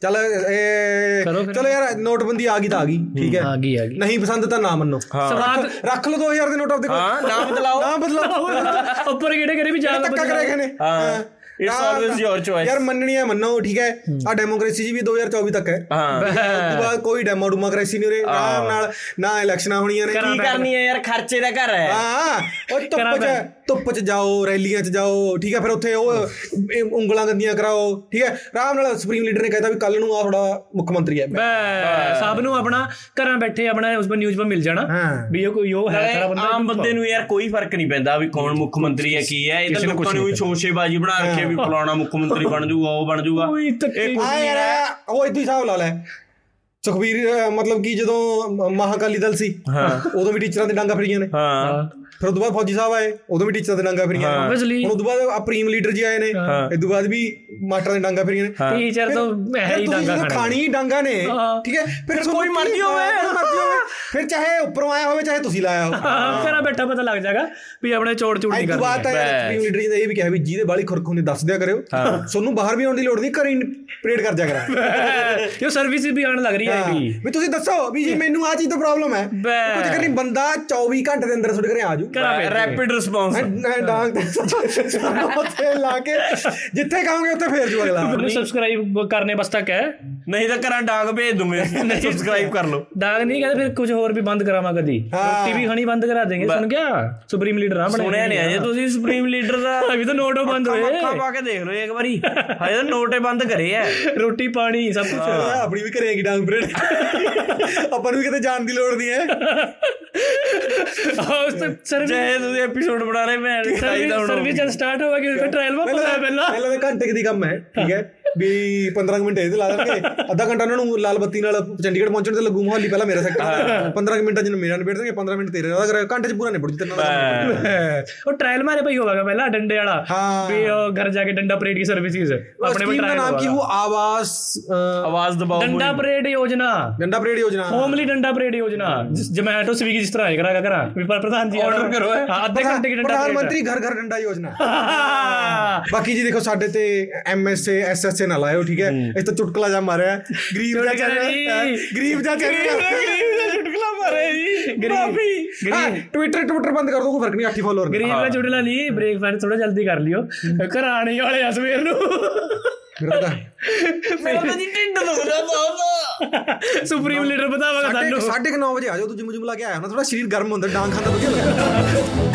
ਚੱਲ ਇਹ ਕਰੋ। ਚਲੋ ਯਾਰ ਨੋਟਬੰਦੀ ਆ ਗਈ ਤਾਂ ਆ ਗਈ ਠੀਕ ਹੈ। ਆ ਗਈ ਆ ਗਈ। ਨਹੀਂ ਪਸੰਦ ਤਾਂ ਨਾ ਮੰਨੋ। ਸਵਾਦ ਰੱਖ ਲਓ 2000 ਦੇ ਨੋਟ ਆਪਦੇ ਕੋਲ। ਹਾਂ ਨਾ ਬਦਲਾਓ। ਨਾ ਬਦਲਾਓ। ਉੱਪਰ ਕਿਹੜੇ ਕਿਹੜੇ ਵੀ ਜਾ ਧੱਕਾ ਕਰਿਆ ਨੇ ਹਾਂ। ਇਟਸ ਆਲਵੇਸ ਯੋਰ ਚੋਇਸ ਯਾਰ ਮੰਨਣੀ ਹੈ ਮੰਨੋ ਠੀਕ ਹੈ? ਆ ਡੈਮੋਕ੍ਰੇਸੀ ਜੀ ਵੀ 2024 ਤੱਕ ਹੈ। ਹਾਂ। ਉਸ ਤੋਂ ਬਾਅਦ ਕੋਈ ਡੈਮੋ ਡੈਮੋਕ੍ਰੇਸੀ ਨਹੀਂ ਉਰੇ। ਆਰਾਮ ਨਾਲ ਨਾ ਇਲੈਕਸ਼ਨਾਂ ਹੋਣੀਆਂ ਨੇ। ਕੀ ਕਰਨੀ ਹੈ। ਯਾਰ ਖਰਚੇ ਦਾ ਘਰ ਹੈ। ਹਾਂ ਉਹ ਧੁੱਪ 'ਚ ਧੁੱਪ 'ਚ ਜਾਓ ਰੈਲੀਆਂ 'ਚ ਜਾਓ ਠੀਕ ਹੈ ਫਿਰ ਉੱਥੇ ਉਹ ਇਹ ਉਂਗਲਾਂ ਗੰਦੀਆਂ ਕਰਾਓ ਠੀਕ ਹੈ ਆਰਾਮ ਨਾਲ ਸੁਪਰੀਮ ਲੀਡਰ ਨੇ ਕਹਿਤਾ ਵੀ ਕੱਲ ਨੂੰ ਆ ਥੋੜਾ ਮੁੱਖ ਮੰਤਰੀ ਹੈ। ਬੈ ਸਭ ਨੂੰ ਆਪਣਾ ਘਰਾਂ ਬੈਠੇ ਆਪਣਾ ਉਸ ਪਰ ਨਿਊਜ਼ ਪਰ ਮਿਲ ਜਾਣਾ ਹਾਂ। ਵੀ ਇਹ ਕੋਈ ਉਹ ਹੈ ਸਾਰਾ ਬੰਦਾ ਆਮ ਬੰਦੇ ਨੂੰ ਯਾਰ ਕੋਈ ਫ਼ਰਕ ਨਹੀਂ ਪੈਂਦਾ ਵੀ ਕੌਣ ਮੁੱਖ ਮੰਤਰੀ ਹੈ ਕੀ ਹੈ ਇਹ ਤਾਂ ਲੋਕਾਂ ਨੂੰ ਵੀ ਸ਼ੋਸ਼ੇਬਾਜ਼ੀ ਬਣਾ ਰੱਖੇ ਵੀ ਫਲਾਣਾ ਮੁੱਖ ਮੰਤਰੀ ਬਣ ਜਾਊਗਾ ਉਹ ਬਣ ਜਾਊਗਾ। ਕੋਈ ਧੱਕੇ ਆ ਯਾਰ ਉਹ ਇਦਾਂ ਹੀ ਹਿਸਾਬ ਲਾ ਲੈ। ਸੁਖਬੀਰ ਮਤਲਬ ਕਿ ਜਦੋਂ ਮਹਾਕਾਲੀ ਦਲ ਸੀ ਹਾਂ। ਉਦੋਂ ਵੀ ਟੀਚਰਾਂ ਦੇ ਡਾਂਗਾ ਫਰੀਆਂ ਨੇ। ਹਾਂ। ਫਿਰ ਉਦੋਂ ਬਾਅਦ ਫੌਜੀ ਸਾਹਿਬ ਆਏ ਉਦੋਂ ਵੀ ਟੀਚਰਾਂ ਦੇ ਡਾਂਗਾ ਫਰੀਆਂ। ਹੁਣ ਉਦੋਂ ਬਾਅਦ ਆ ਪ੍ਰੀਮ ਲੀਡਰ ਜੀ ਆਏ ਨੇ ਇਦੋਂ ਬਾਅਦ ਵੀ ਮਾਸਟਰਾਂ ਦੇ ਡਾਂਗਾ ਫਰੀਆਂ ਨੇ। ਟੀਚਰ ਤੋਂ ਹੈ ਫਿਰ ਹੀ ਡਾਂਗਾ ਖਾਣਾ ਖਾਣੀ ਹੀ ਡਾਂਗਾ ਨੇ ਹਾਂ। ਠੀਕ ਹੈ? ਫਿਰ ਕੋਈ ਮਰਜ਼ੀ ਹੋਵੇ। ਹਾਂ, ਮਰਜ਼ੀ ਹੋਵੇ ਫਿਰ ਚਾਹੇ ਉੱਪਰੋਂ ਆਇਆ ਹੋਵੇ ਚਾਹੇ ਤੁਸੀਂ ਲਾਇਆ ਹੋਵੇ। ਹਾਂ ਘਰਾਂ ਬੈਠਾ ਪਤਾ ਲੱਗ ਜਾਗਾ ਵੀ ਆਪਣੇ ਚੋੜ ਚੂੜ ਨਹੀਂ ਅੱਜ ਤੋਂ ਬਾਅਦ ਤਾਂ ਕਰਨੀ ਪ੍ਰੀਮ ਲੀਡਰ ਜੀ ਨੇ ਇਹ ਵੀ ਕਿਹਾ ਵੀ ਜਿਹਦੇ ਬਾਲੀ ਖੁਰਕ ਹੁੰਦੀ ਦੱਸ ਦਿਆ ਕਰਿਓ। ਤੁਹਾਨੂੰ ਬਾਹਰ ਵੀ ਆਉਣ ਦੀ ਲੋੜ ਨਹੀਂ ਘਰੇ ਪਰੇਡ ਕਰ ਜਾ ਕਰਾਂ। ਇਹ ਸਰਵਿਸ ਵੀ ਆਣ ਲੱਗ ਰਹੀ ਹੈ ਵੀ ਵੀ ਤੁਸੀਂ ਦੱਸੋ ਵੀ ਜੀ ਮੈਨੂੰ ਆ ਚੀਜ਼ ਤੋਂ ਪ੍ਰੋਬਲਮ ਹੈ। ਕੁਝ ਕਰੀ ਬੰਦਾ 24 ਘੰਟੇ ਦੇ ਅੰਦਰ ਤੁਹਾਡੇ ਘਰੇ ਆ ਜੂ ਰੈਪਿਡ ਰਿਸਪੌਂਸ ਮੈਂ ਡਾਂਗ ਤੇ ਉੱਥੇ ਲਾ ਕੇ ਜਿੱਥੇ ਕਹੋਗੇ ਉੱਥੇ ਫੇਰ ਜੂ ਅਗਲਾ। ਸਬਸਕ੍ਰਾਈਬ ਕਰਨੇ ਬਸ ਤੱਕ ਹੈ। ਨਹੀਂ ਤਾਂ ਘਰਾਂ ਡਾਕ ਭੇਜ ਦੂੰਗੇ। ਸਬਸਕ੍ਰਾਈਬ ਕਰ ਲਓ। ਡਾਕ ਨਹੀਂ ਕਹਿੰਦੇ ਫਿਰ ਕੁਝ ਹੋਰ ਵੀ ਬੰਦ ਕਰਾਵਾਂ ਕਦੀ। ਰੋਟੀ ਵੀ ਖਾਣੀ ਬੰਦ ਕਰਾ ਦੇਗੇ ਸੁਣ ਗਿਆ? ਸੁਪਰੀਮ ਲੀਡਰ ਆ ਬਣੇ ਸੁਣਿਆ ਨਹੀਂ ਅਜੇ ਤੁਸੀਂ ਸੁਪਰੀਮ ਲੀਡਰ ਦਾ ਅਭੀ ਤਾਂ ਨੋਟੋ ਬੰਦ ਹੋਏ। ਮੱਖਾ ਪਾ ਕੇ ਦੇਖ ਲਓ ਇੱਕ ਵਾਰੀ। ਹਜੇ ਤਾਂ ਨੋਟੇ ਬੰਦ ਕਰੇ ਐ ਰੋਟੀ ਪਾਣੀ ਸਭ ਕੁਝ ਆਪਣੀ ਵੀ ਕਰੇਗੀ ਡਾਂਗ ਬ੍ਰੇਡ ਆਪਾਂ ਨੂੰ ਕਿਤੇ ਜਾਣ ਦੀ ਲੋੜ ਨਹੀਂ ਐ ਉਸ ਤੇ ਸਰਵਿਸ ਜੇ ਤੁਸੀਂ ਐਪੀਸੋਡ ਬਣਾ ਰਹੇ ਮੈਂ ਸਰਵਿਸ ਸਟਾਰਟ ਹੋਵੇਗੀ ਉਸ ਦਾ ਟ੍ਰਾਇਲ ਵਾ ਪਹਿਲਾਂ ਪਹਿਲਾਂ। ਤਾਂ ਘੰਟੇ ਦੀ ਕੰਮ ਹੈ ਠੀਕ ਹੈ। ਵੀ 15 ਮਿੰਟ ਇਹਦੇ ਲਾ ਦੇਣਗੇ ਅੱਧਾ ਘੰਟਾ ਉਹਨਾਂ ਨੂੰ ਲਾਲ ਬੱਤੀ ਨਾਲ ਚੰਡੀਗੜ੍ਹ ਪਹੁੰਚਣ ਤੇ ਲੱਗੂ ਮੋਹਾਲੀ ਪਹਿਲਾਂ ਮੇਰਾ ਸੈਕਟਰ 15 ਮਿੰਟਾਂ ਜਿਹਨੂੰ ਮੇਰਾ ਨਿਬੇੜ ਦੇਣਗੇ 15 ਮਿੰਟ ਤੇਰੇ ਦਾ ਅਗਰ ਘੰਟੇ ਚ ਪੂਰਾ ਨਿਬੜ ਜੂ ਤੇਰੇ ਨਾਲ ਉਹ ਟ੍ਰਾਇਲ ਮਾਰੇ ਭਾਈ ਹੋਵਾਗਾ ਪਹਿਲਾਂ ਡੰਡੇ ਵਾਲਾ। ਵੀ ਘਰ ਜਾ ਕੇ ਡੰਡਾ ਪਰੇਡ ਦੀ ਸਰਵਿਸਿਜ਼ ਆਪਣੇ ਕੋਲ ਟ੍ਰਾਇਲ ਨਾਮ ਕੀ ਉਹ ਆਵਾਜ਼ ਆਵਾਜ਼ ਦਬਾਓ ਡੰਡਾ ਪਰੇਡ ਯੋਜਨਾ। ਡੰਡਾ ਪਰੇਡ ਯੋਜਨਾ। ਹੋਮਲੀ ਡੰਡਾ ਪਰੇਡ ਯੋਜਨਾ। ਜਮੈਟੋ ਸਵੀਗੀ ਜਿਸ ਤਰ੍ਹਾਂ ਹੈ ਕਰਾਗਾ ਕਰਾ ਵੀ ਪ੍ਰਧਾਨ ਜੀ ਆਰਡਰ ਕਰੋ ਹਾਂ ਅੱਧੇ ਘੰਟੇ ਦੀ ਡੰਡਾ ਪ੍ਰਧਾਨ ਮੰਤਰੀ ਘਰ ਘਰ ਡੰਡਾ ਯੋਜਨਾ। ਬਾਕੀ ਜੀ ਦੇਖੋ ਸਾਡੇ ਤੇ ਐਮਐਸਏ ਐਸਐਸ ਐਸਐਸਏ ਨਾਲ ਆਇਓ ਠੀਕ ਹੈ ਇਸ ਤਾਂ ਚੁਟਕਲਾ ਜਾ ਮਾਰਿਆ ਹੈ। ਗਰੀਬ ਜਾ ਚੁਟਕਲਾ ਚੈਨਲ ਨਹੀਂ। ਗਰੀਬ ਜਾ ਚੈਨਲ ਚੁਟਕਲਾ ਮਾਰੇ ਜੀ गरीब ਹਾਂ ਟਵਿੱਟਰ ਟਵਿੱਟਰ ਬੰਦ ਕਰ ਦੋ ਕੋਈ ਫਰਕ ਨਹੀਂ 8 ਫਾਲੋਅਰ गरीब का चुटला ली ब्रेकफास्ट थोड़ा जल्दी कर लियो कराने वाले आ सवेर नु ਮੇਰਾ ਤਾਂ ਮੇਰਾ ਤਾਂ ਜੀ ਢਿੱਡ ਦੁਖਦਾ ਬਹੁਤ सुप्रीम लीडर बतावा ਸਾਢੇ सानू ਸਾਢੇ ਕੁ ਨੌ ਵਜੇ ਆ ਜਾਓ ਤੂੰ ਜਿਮ ਜਿਮ ਲਾ ਕੇ ਆਇਆ ਨਾ ਥੋੜਾ ਸਰੀਰ ਗਰਮ ਹੁੰਦਾ ਡਾਂਗ ਖਾਂਦਾ ਵਧੀਆ ਲੱਗਦਾ